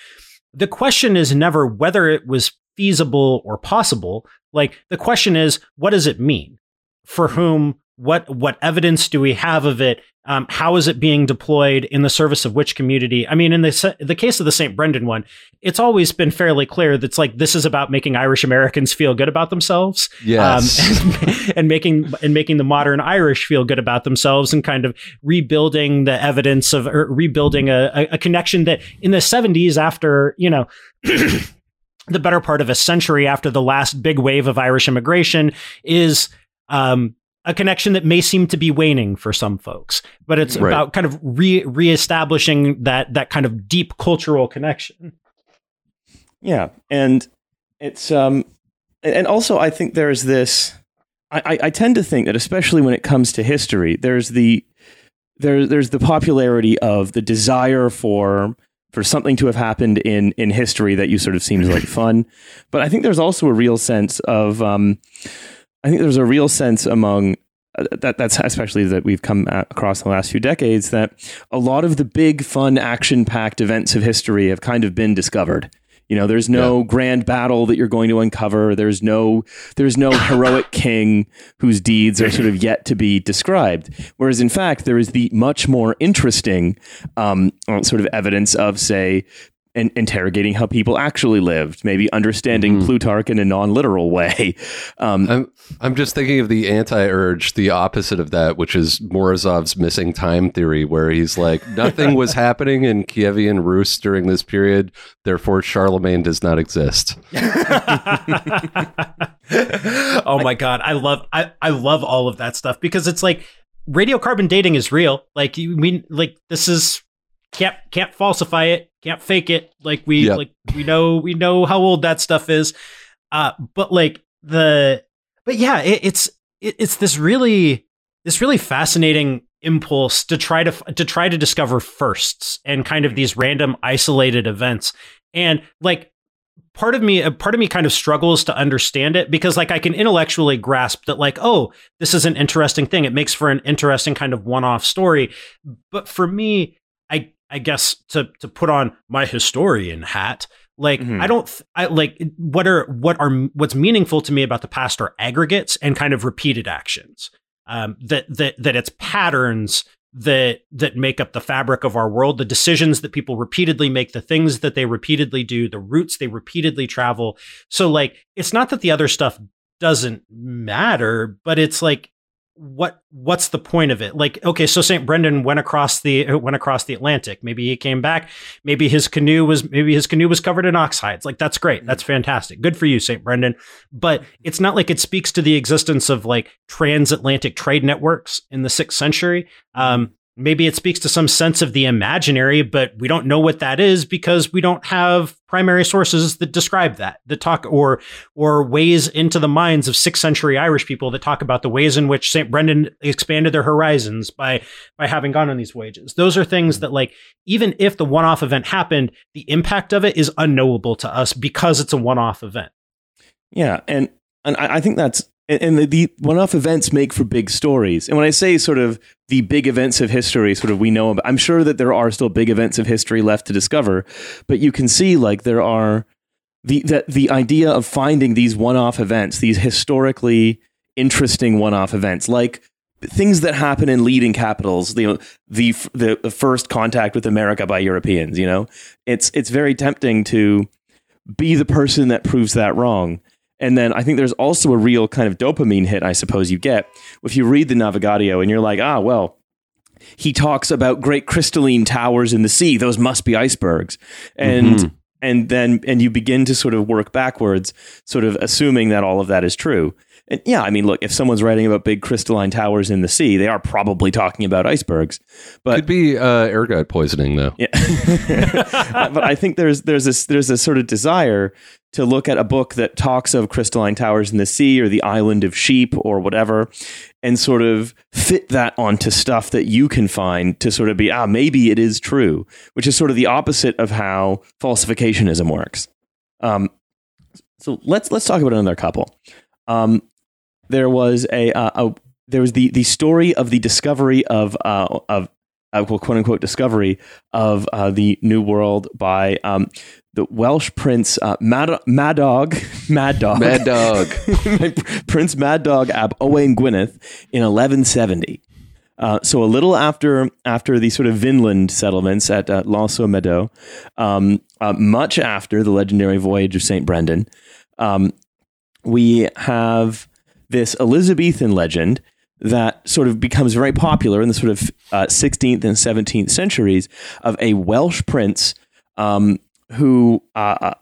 The question is never whether it was feasible or possible. Like the question is, what does it mean? For whom? What what evidence do we have of it? Um, how is it being deployed in the service of which community? I mean, in the the case of the St. Brendan one, it's always been fairly clear that's like this is about making Irish Americans feel good about themselves,
Yes.
um, and, and making and making the modern Irish feel good about themselves, and kind of rebuilding the evidence of or rebuilding a, a, a connection that in the seventies, after you know. the better part of a century after the last big wave of Irish immigration is um, a connection that may seem to be waning for some folks, but it's
Right.
about kind of re reestablishing that that kind of deep cultural connection.
Yeah, and it's um, and also I think there's this. I, I, I tend to think that especially when it comes to history, there's the there there's the popularity of the desire for for something to have happened in in history that you sort of seems like fun, but I think there's also a real sense of um, I think there's a real sense among uh, that that's especially that we've come across in the last few decades that a lot of the big fun action packed events of history have kind of been discovered you know there's no grand battle that you're going to uncover. There's no there's no heroic king whose deeds are sort of yet to be described. Whereas in fact there is the much more interesting um, sort of evidence of say in- interrogating how people actually lived maybe understanding
Mhm.
plutarch in a non-literal way um,
I'm I'm just thinking of the anti-urge, the opposite of that, which is Morozov's missing time theory, where he's like, nothing was happening in Kievan Rus during this period, therefore Charlemagne does not exist.
oh my god, I love I, I love all of that stuff because it's like radiocarbon dating is real. Like you mean like this is can't can't falsify it, can't fake it. Like we
Yep.
like we know we know how old that stuff is. Uh but like the but yeah, it, it's it, it's this really this really fascinating impulse to try to to try to discover firsts and kind of these random isolated events and like part of me a part of me kind of struggles to understand it because like I can intellectually grasp that like oh this is an interesting thing it makes for an interesting kind of one-off story but for me I guess to to put on my historian hat like
Mhm.
I don't th- I like what are what are what's meaningful to me about the past are aggregates and kind of repeated actions um that that that it's patterns that that make up the fabric of our world the decisions that people repeatedly make the things that they repeatedly do the routes they repeatedly travel so like it's not that the other stuff doesn't matter but it's like what what's the point of it? Like okay so st brendan went across the went across the atlantic. Maybe he came back. Maybe his canoe was maybe his canoe was covered in ox hides like that's great. That's fantastic. Good for you st brendan. But it's not like it speaks to the existence of like transatlantic trade networks in the sixth century. Um maybe it speaks to some sense of the imaginary but we don't know what that is because we don't have primary sources that describe that that talk or or ways into the minds of sixth century irish people that talk about the ways in which st brendan expanded their horizons by by having gone on these voyages those are things that like even if the one-off event happened the impact of it is unknowable to us because it's a one-off event.
Yeah, and and I I think that's and- and the, the one-off events make for big stories. And when I say sort of the big events of history, sort of we know about, I'm sure that there are still big events of history left to discover, but you can see like there are the that the idea of finding these one-off events, these historically interesting one-off events, like things that happen in leading capitals, you know, the, the the first contact with America by Europeans, you know, it's it's very tempting to be the person that proves that wrong. And then I think there's also a real kind of dopamine hit, I suppose you get if you read the Navigatio and you're like, ah, well, he talks about great crystalline towers in the sea; those must be icebergs, and. Mm-hmm. And then, and you begin to sort of work backwards, sort of assuming that all of that is true. And yeah, I mean, look, if someone's writing about big crystalline towers in the sea, they are probably talking about icebergs. But
could be uh, ergot poisoning, though.
Yeah, but I think there's there's a there's a sort of desire to look at a book that talks of crystalline towers in the sea or the island of sheep or whatever, and sort of fit that onto stuff that you can find to sort of be ah maybe it is true, which is sort of the opposite of how falsificationism works. Um, so let's let's talk about another couple. Um, there was a, uh, a there was the the story of the discovery of uh, of uh, well, quote unquote discovery of uh, the New World by um, the Welsh Prince uh, Mad Mad Dog Mad Dog
Mad Dog
Prince Mad Dog Ab Owain Gwynedd in 1170. Uh, so a little after after the sort of Vinland settlements at uh, L'Anse aux Meadow, um, uh, much after the legendary voyage of Saint Brendan, um, we have this Elizabethan legend that sort of becomes very popular in the sort of uh, 16th and 17th centuries of a Welsh prince um, who uh, uh,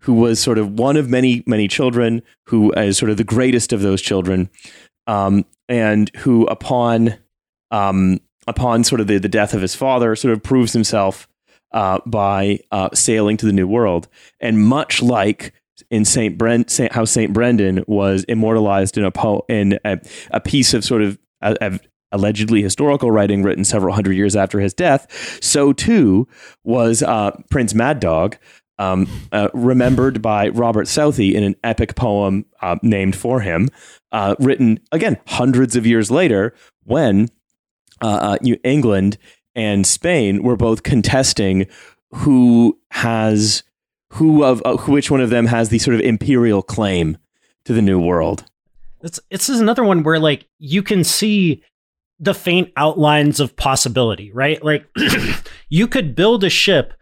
who was sort of one of many many children, who is sort of the greatest of those children, um, and who upon um, upon sort of the, the death of his father, sort of proves himself uh, by uh, sailing to the New World, and much like in Saint Brent, Saint, how Saint Brendan was immortalized in a po- in a, a piece of sort of a, a allegedly historical writing written several hundred years after his death. So too was uh, Prince Mad Dog. Um, uh, remembered by Robert Southey in an epic poem uh, named for him, uh, written again hundreds of years later when uh, uh, England and Spain were both contesting who has who of uh, which one of them has the sort of imperial claim to the new world.
It's it's another one where like you can see the faint outlines of possibility, right? Like you could build a ship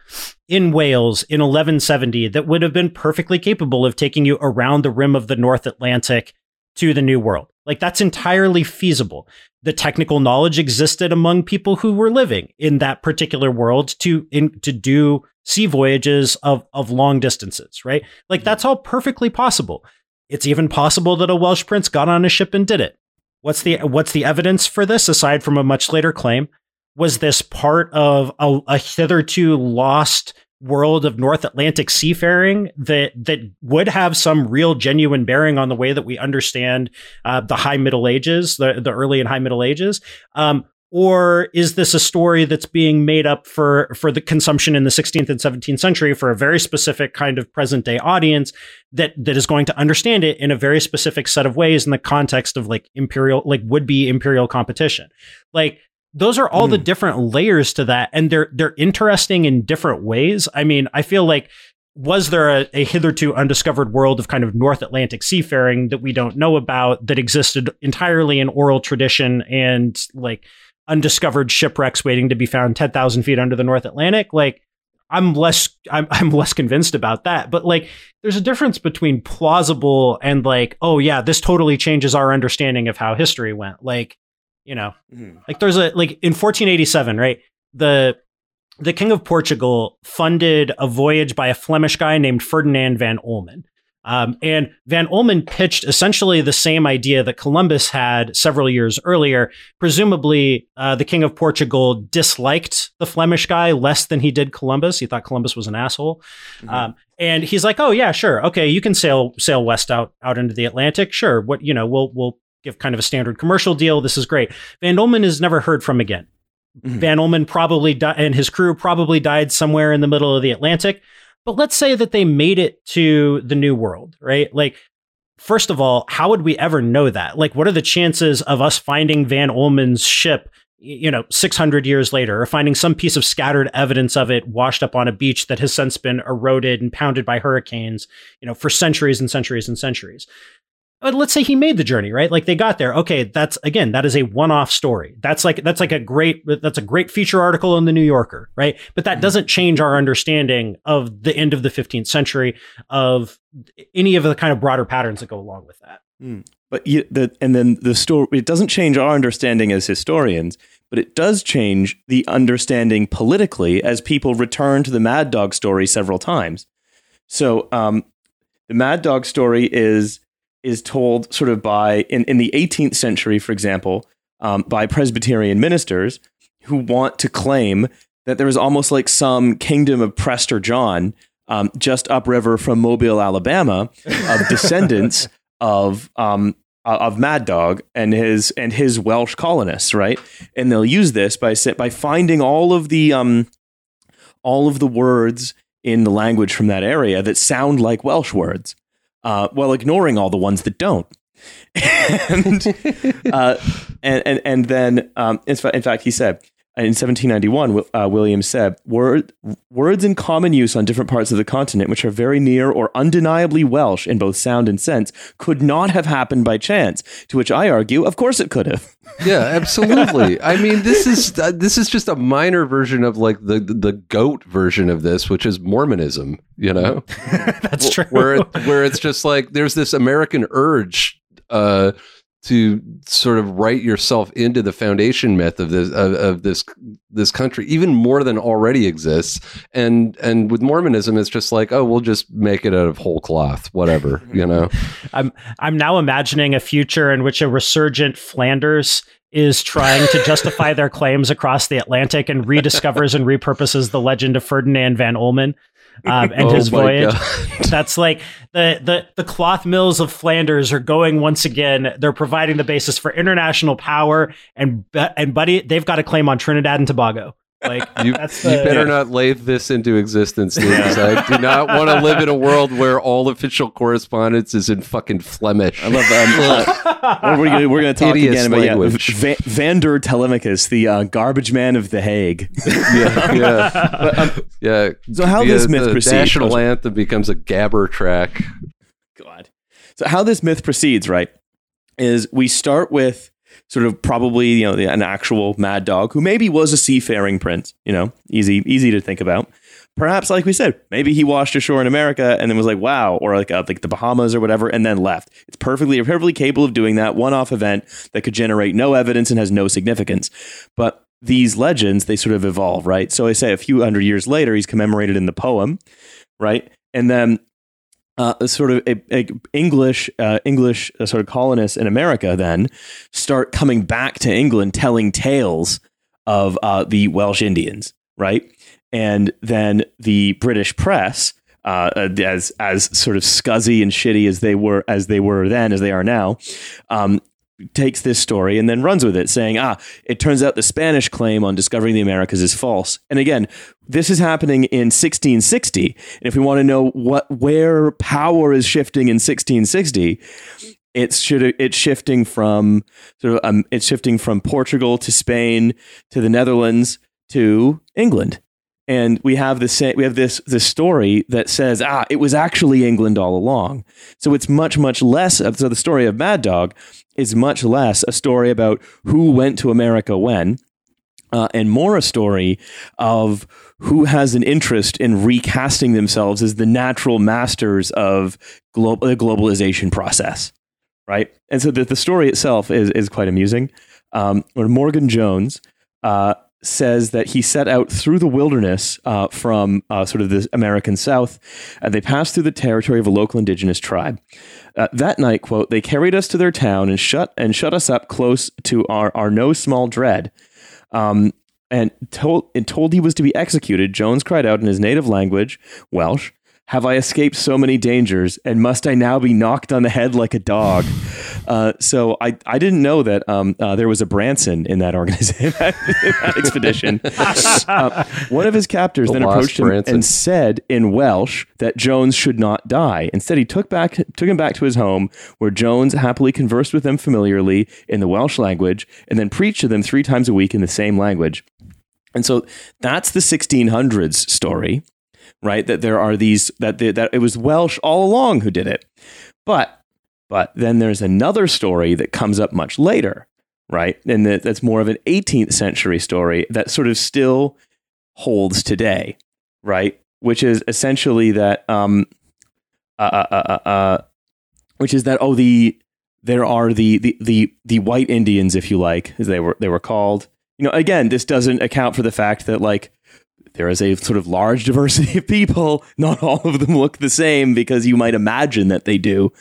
in Wales in 1170 that would have been perfectly capable of taking you around the rim of the North Atlantic to the New World. Like that's entirely feasible. The technical knowledge existed among people who were living in that particular world to in, to do sea voyages of of long distances, right? Like that's all perfectly possible. It's even possible that a Welsh prince got on a ship and did it. What's the what's the evidence for this aside from a much later claim? Was this part of a, a hitherto lost world of North Atlantic seafaring that that would have some real genuine bearing on the way that we understand uh, the High Middle Ages, the the early and High Middle Ages. Um, or is this a story that's being made up for for the consumption in the 16th and 17th century for a very specific kind of present day audience that that is going to understand it in a very specific set of ways in the context of like imperial like would be imperial competition like those are all mm. the hmm. different layers to that and they're they're interesting in different ways i mean i feel like was there a, a, hitherto undiscovered world of kind of North Atlantic seafaring that we don't know about that existed entirely in oral tradition and like undiscovered shipwrecks waiting to be found 10,000 feet under the North Atlantic? Like, I'm less I'm I'm less convinced about that. But like there's a difference between plausible and like, oh yeah, this totally changes our understanding of how history went. Like you know, mm-hmm. like there's a like in 1487, right? The the King of Portugal funded a voyage by a Flemish guy named Ferdinand van Olmen. Um, and Van Olmen pitched essentially the same idea that Columbus had several years earlier. Presumably, uh, the King of Portugal disliked the Flemish guy less than he did Columbus. He thought Columbus was an asshole. Mm-hmm. Um, and he's like, "Oh yeah, sure, okay, you can sail sail west out out into the Atlantic. Sure, what you know, we'll we'll give kind of a standard commercial deal. This is great. Van Olmen is never heard from again. Mm-hmm. Van Olmen probably di- and his crew probably died somewhere in the middle of the Atlantic. But let's say that they made it to the New World, right? Like, first of all, how would we ever know that? Like, what are the chances of us finding Van Olmen's ship? You know, 600 years later, or finding some piece of scattered evidence of it washed up on a beach that has since been eroded and pounded by hurricanes, you know, for centuries and centuries and centuries Uh, let's say he made the journey, right? Like they got there. Okay, that's again, that is a one-off story. That's like that's like a great that's a great feature article in the New Yorker, right? But that mm-hmm. doesn't change our understanding of the end of the 15th century of any of the kind of broader patterns that go along with that. Mm.
But you, the, and then the story, it doesn't change our understanding as historians, but it does change the understanding politically as people return to the Mad Dog story several times. So um, the Mad Dog story is is told sort of by in, in the 18th century, for example, um, by Presbyterian ministers who want to claim that there was almost like some kingdom of Prester John um, just upriver from Mobile, Alabama, of descendants of um, of Mad Dog and his and his Welsh colonists, right? And they'll use this by by finding all of the um, all of the words in the language from that area that sound like Welsh words, uh, while ignoring all the ones that don't. and, uh, and and and then um, in, in fact, he said in 1791, uh, William said, Word, words in common use on different parts of the continent, which are very near or undeniably Welsh in both sound and sense, could not have happened by chance. To which I argue, of course it could have.
Yeah, absolutely. I mean, this is uh, this is just a minor version of like the the goat version of this, which is Mormonism. You know,
That's true.
where it, where it's just like there's this American urge uh, to sort of write yourself into the foundation myth of this of, of this this country, even more than already exists. And and with Mormonism, it's just like, oh, we'll just make it out of whole cloth, whatever, you know.
I'm I'm now imagining a future in which a resurgent Flanders is trying to justify their claims across the Atlantic and rediscovers and repurposes the legend of Ferdinand van Olmen um, and
Oh
his voyage. that's like the, the the cloth mills of Flanders are going once again. They're providing the basis for international power, and and buddy, they've got a claim on Trinidad and Tobago. Like
You,
that's
you
the,
better not lay this into existence, Lucas. I do not want to live in a world where all official correspondence is in fucking Flemish.
I love that. Um, we're gonna, we're going to talk
Hideous
again about yeah,
language.
Va- Vander Telemachus, the uh, garbage man of The Hague.
yeah, yeah, yeah.
So how
The,
this
uh,
myth
the
proceeds?
national anthem becomes a gabber track.
God. So how this myth proceeds, right, is we start with sort of probably you know the, an actual mad dog who maybe was a seafaring prince. You know, easy easy to think about. Perhaps, like we said, maybe he washed ashore in America and then was like, "Wow," or like uh, like the Bahamas or whatever, and then left. It's perfectly perfectly capable of doing that one-off event that could generate no evidence and has no significance. But these legends, they sort of evolve, right? So I say a few hundred years later, he's commemorated in the poem, right? And then uh, sort of a, a English uh, English uh, sort of colonists in America then start coming back to England telling tales of uh, the Welsh Indians, right? And then the British press, uh, as as sort of scuzzy and shitty as they were as they were then as they are now, um, takes this story and then runs with it, saying, "Ah, it turns out the Spanish claim on discovering the Americas is false." And again, this is happening in 1660. And if we want to know what where power is shifting in 1660, it's should it's shifting from sort of um, it's shifting from Portugal to Spain to the Netherlands to England. And we have this we have this this story that says ah it was actually England all along. So it's much much less of so the story of Mad Dog is much less a story about who went to America when uh, and more a story of who has an interest in recasting themselves as the natural masters of glo- the globalization process, right? And so the, the story itself is, is quite amusing. Um, when Morgan Jones uh, says that he set out through the wilderness uh, from uh, sort of the American South, and they passed through the territory of a local indigenous tribe. Uh, that night, quote, they carried us to their town and shut and shut us up close to our, our no small dread. Um, and told and told he was to be executed, Jones cried out in his native language, Welsh, "Have I escaped so many dangers, and must I now be knocked on the head like a dog?" Uh, so I, I didn't know that um, uh, there was a Branson in that organization, in that expedition. Uh, one of his captors
The
then approached him
Branson.
and said in Welsh that Jones should not die. Instead, he took back took him back to his home, where Jones happily conversed with them familiarly in the Welsh language, and then preached to them three times a week in the same language. And so that's the 1600s story, right? That there are these that the, that it was Welsh all along who did it, but But then there's another story that comes up much later, right? And that, that's more of an 18th century story that sort of still holds today, right? Which is essentially that, um, uh, uh, uh, uh, uh which is that oh the there are the, the the the white Indians, if you like, as they were they were called. You know, again, this doesn't account for the fact that like there is a sort of large diversity of people. Not all of them look the same because you might imagine that they do.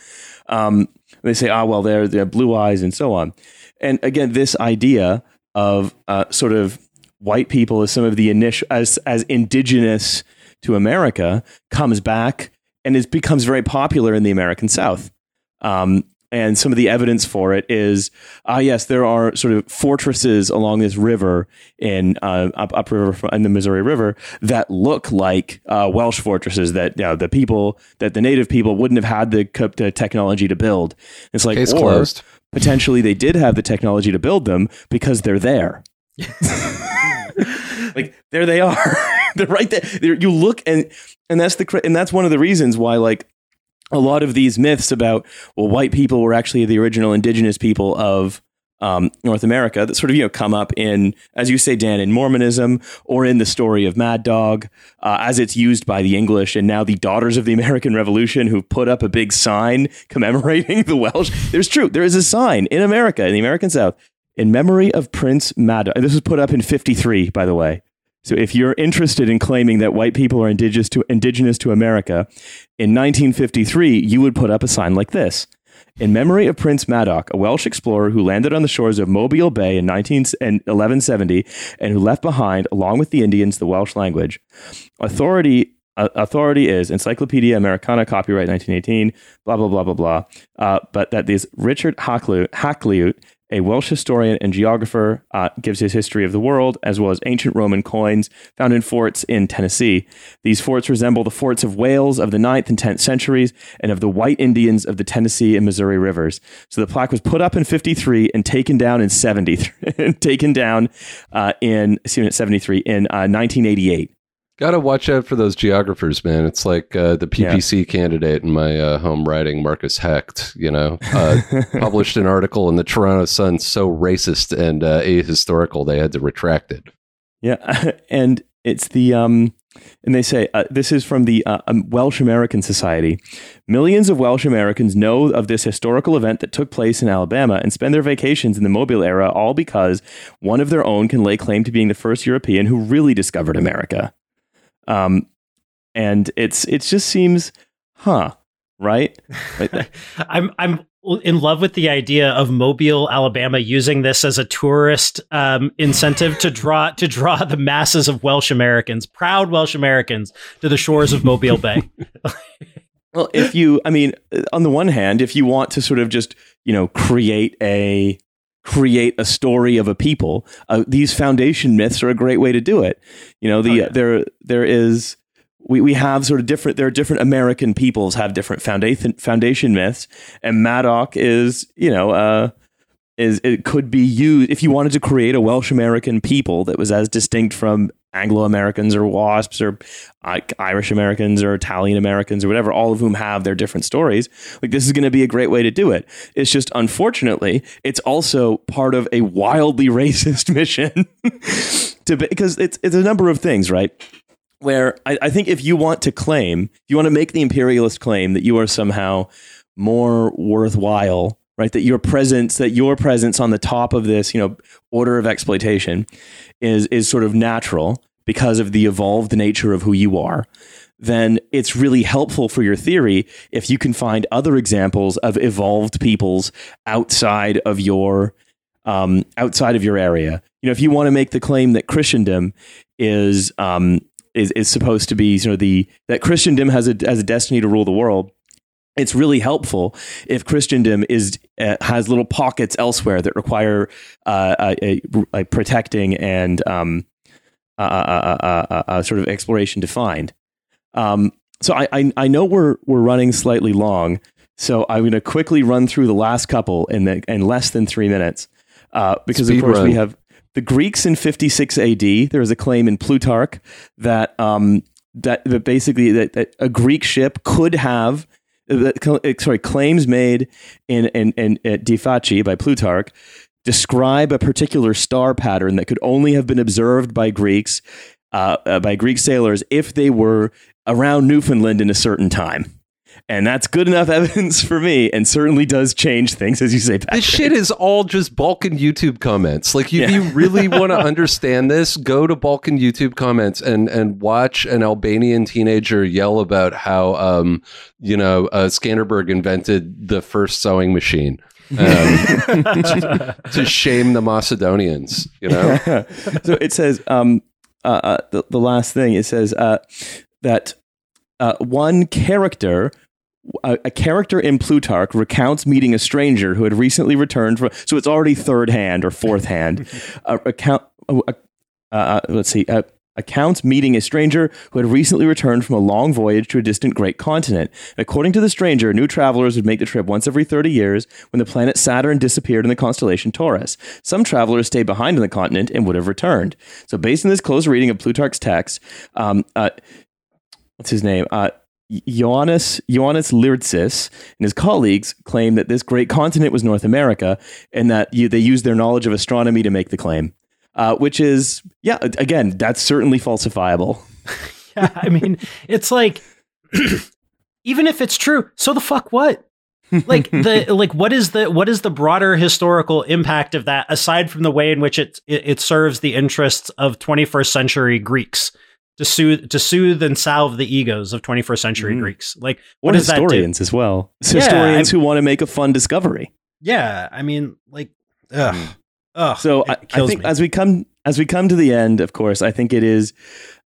Um, they say, "Ah, oh, well, they're they're blue eyes and so on." And again, this idea of uh, sort of white people as some of the initial as as indigenous to America comes back and it becomes very popular in the American South. Um, and some of the evidence for it is, ah, yes, there are sort of fortresses along this river in uh, up upriver in the Missouri River that look like uh, Welsh fortresses that you know, the people that the native people wouldn't have had the, the technology to build. It's like
Case
or
closed.
potentially they did have the technology to build them because they're there. like there they are. they're right there. They're, you look and and that's the and that's one of the reasons why like a lot of these myths about well white people were actually the original indigenous people of um, North America that sort of you know come up in as you say Dan in Mormonism or in the story of Mad Dog uh, as it's used by the English and now the Daughters of the American Revolution who put up a big sign commemorating the Welsh. There's true there is a sign in America in the American South in memory of Prince Mad Dog. This was put up in '53 by the way. So if you're interested in claiming that white people are indigenous to, indigenous to America, in 1953, you would put up a sign like this. In memory of Prince Madoc, a Welsh explorer who landed on the shores of Mobile Bay in 19, 1170 and who left behind, along with the Indians, the Welsh language. Authority uh, authority is Encyclopedia Americana, copyright 1918, blah, blah, blah, blah, blah. Uh, but that this Richard Hakluyt a Welsh historian and geographer, uh, gives his history of the world, as well as ancient Roman coins found in forts in Tennessee. These forts resemble the forts of Wales of the 9th and 10th centuries and of the white Indians of the Tennessee and Missouri rivers. So the plaque was put up in 53 and taken down in 73, taken down uh, in, excuse me, 73 in uh, 1988.
Got to watch out for those geographers, man. It's like uh, the PPC yeah. candidate in my uh, home writing, Marcus Hecht. You know, uh, published an article in the Toronto Sun so racist and uh, ahistorical they had to retract it.
Yeah, and it's the um, and they say uh, this is from the uh, um, Welsh American Society. Millions of Welsh Americans know of this historical event that took place in Alabama and spend their vacations in the Mobile era, all because one of their own can lay claim to being the first European who really discovered America. Um, and it's it just seems, huh, right?
I'm I'm in love with the idea of Mobile, Alabama, using this as a tourist um, incentive to draw to draw the masses of Welsh Americans, proud Welsh Americans, to the shores of Mobile Bay.
well, if you, I mean, on the one hand, if you want to sort of just you know create a create a story of a people. Uh, these foundation myths are a great way to do it. You know, the oh, yeah. there there is we, we have sort of different there are different American peoples have different foundation foundation myths, and Madoc is you know uh, is it could be used if you wanted to create a Welsh American people that was as distinct from Anglo Americans or WASPs or Irish Americans or Italian Americans or whatever, all of whom have their different stories. Like this is going to be a great way to do it. It's just unfortunately, it's also part of a wildly racist mission to because it's it's a number of things, right? Where I, I think if you want to claim, if you want to make the imperialist claim that you are somehow more worthwhile right that your presence that your presence on the top of this you know order of exploitation is is sort of natural because of the evolved nature of who you are then it's really helpful for your theory if you can find other examples of evolved peoples outside of your um, outside of your area. You know, if you want to make the claim that Christendom is um, is is supposed to be, you know, the that Christendom has a has a destiny to rule the world, it's really helpful if Christendom is uh, has little pockets elsewhere that require uh, a, a, protecting and um, a, sort of exploration to find. Um, so I, I, I know we're we're running slightly long, so I'm going to quickly run through the last couple in the, in less than three minutes, uh, because Speed of course run. we have the Greeks in 56 AD. There is a claim in Plutarch that um, that, that basically that, that a Greek ship could have uh, uh, sorry, claims made in in, in uh, De Facie by Plutarch describe a particular star pattern that could only have been observed by Greeks, uh, uh, by Greek sailors, if they were around Newfoundland in a certain time. And that's good enough evidence for me, and certainly does change things, as you say. Patrick.
This shit is all just Balkan YouTube comments. Like, if
Yeah.
you really want to understand this, go to Balkan YouTube comments and and watch an Albanian teenager yell about how, um, you know, uh, Skanderbeg invented the first sewing machine. Um, to, to shame the Macedonians, you know.
so it says um, uh, uh, the, the last thing it says uh, that uh, one character a, a character in plutarch recounts meeting a stranger who had recently returned from so it's already third hand or fourth hand uh, account uh, uh, let's see accounts meeting a stranger who had recently returned from a long voyage to a distant great continent. According to the stranger, new travelers would make the trip once every 30 years when the planet Saturn disappeared in the constellation Taurus. Some travelers stayed behind on the continent and would have returned. So, based on this close reading of Plutarch's text, um, uh, what's his name? Uh, Ioannis, Ioannis Liritzis and his colleagues claim that this great continent was North America and that you, they used their knowledge of astronomy to make the claim. Uh, which is, yeah, again, that's certainly falsifiable.
Yeah, I mean, it's like even if it's true, so the fuck what? like the like what is the what is the broader historical impact of that aside from the way in which it it, it serves the interests of 21st century Greeks to soothe to soothe and salve the egos of 21st century
Mhm.
Greeks like
Or
what does that do?
historians as well.
Yeah,
historians
I-
who want to make a fun discovery.
Yeah, I mean like ugh, ugh,
So I, I think
me.
as we come as we come to the end, of course, I think it is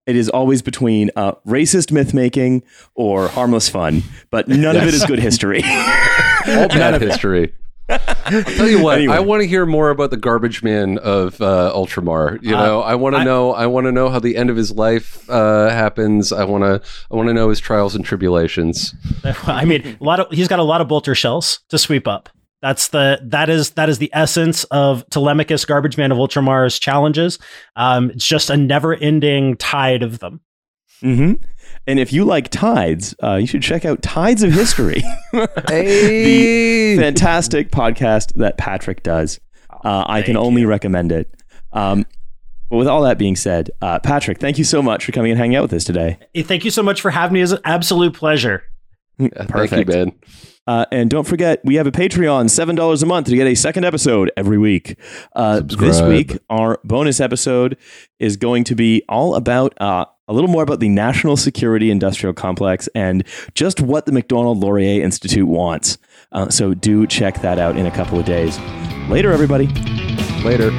it is always between uh, racist myth making or harmless fun, but none of it is good history.
All bad history. I'll tell you what,
Anyway.
I want to hear more about the garbage man of uh, Ultramar. You
Uh,
know, I want to
I-
know. I want to know how the end of his life uh, happens. I want to. I want to know his trials and tribulations.
I mean, a lot of he's got a lot of bolter shells to sweep up. That's the that is that is the essence of Telemakus, Garbage Man of Ultramar's challenges. Um, it's just a never-ending tide of them.
hmm And if you like tides, uh, you should check out Tides of History,
Hey,
the fantastic podcast that Patrick does. Uh, I can
thank
only recommend it. Um, but with all that being said, uh, Patrick, thank you so much for coming and hanging out with us today.
Thank you so much for having me. It's an absolute pleasure.
Thank you, Ben.
Uh, and don't forget, we have a Patreon, $7 a month to get a second episode every week. Uh, this week, our bonus episode is going to be all about uh, a little more about the National Security Industrial Complex and just what the Macdonald Laurier Institute wants. Uh, so do check that out in a couple of days. Later, everybody.
Later.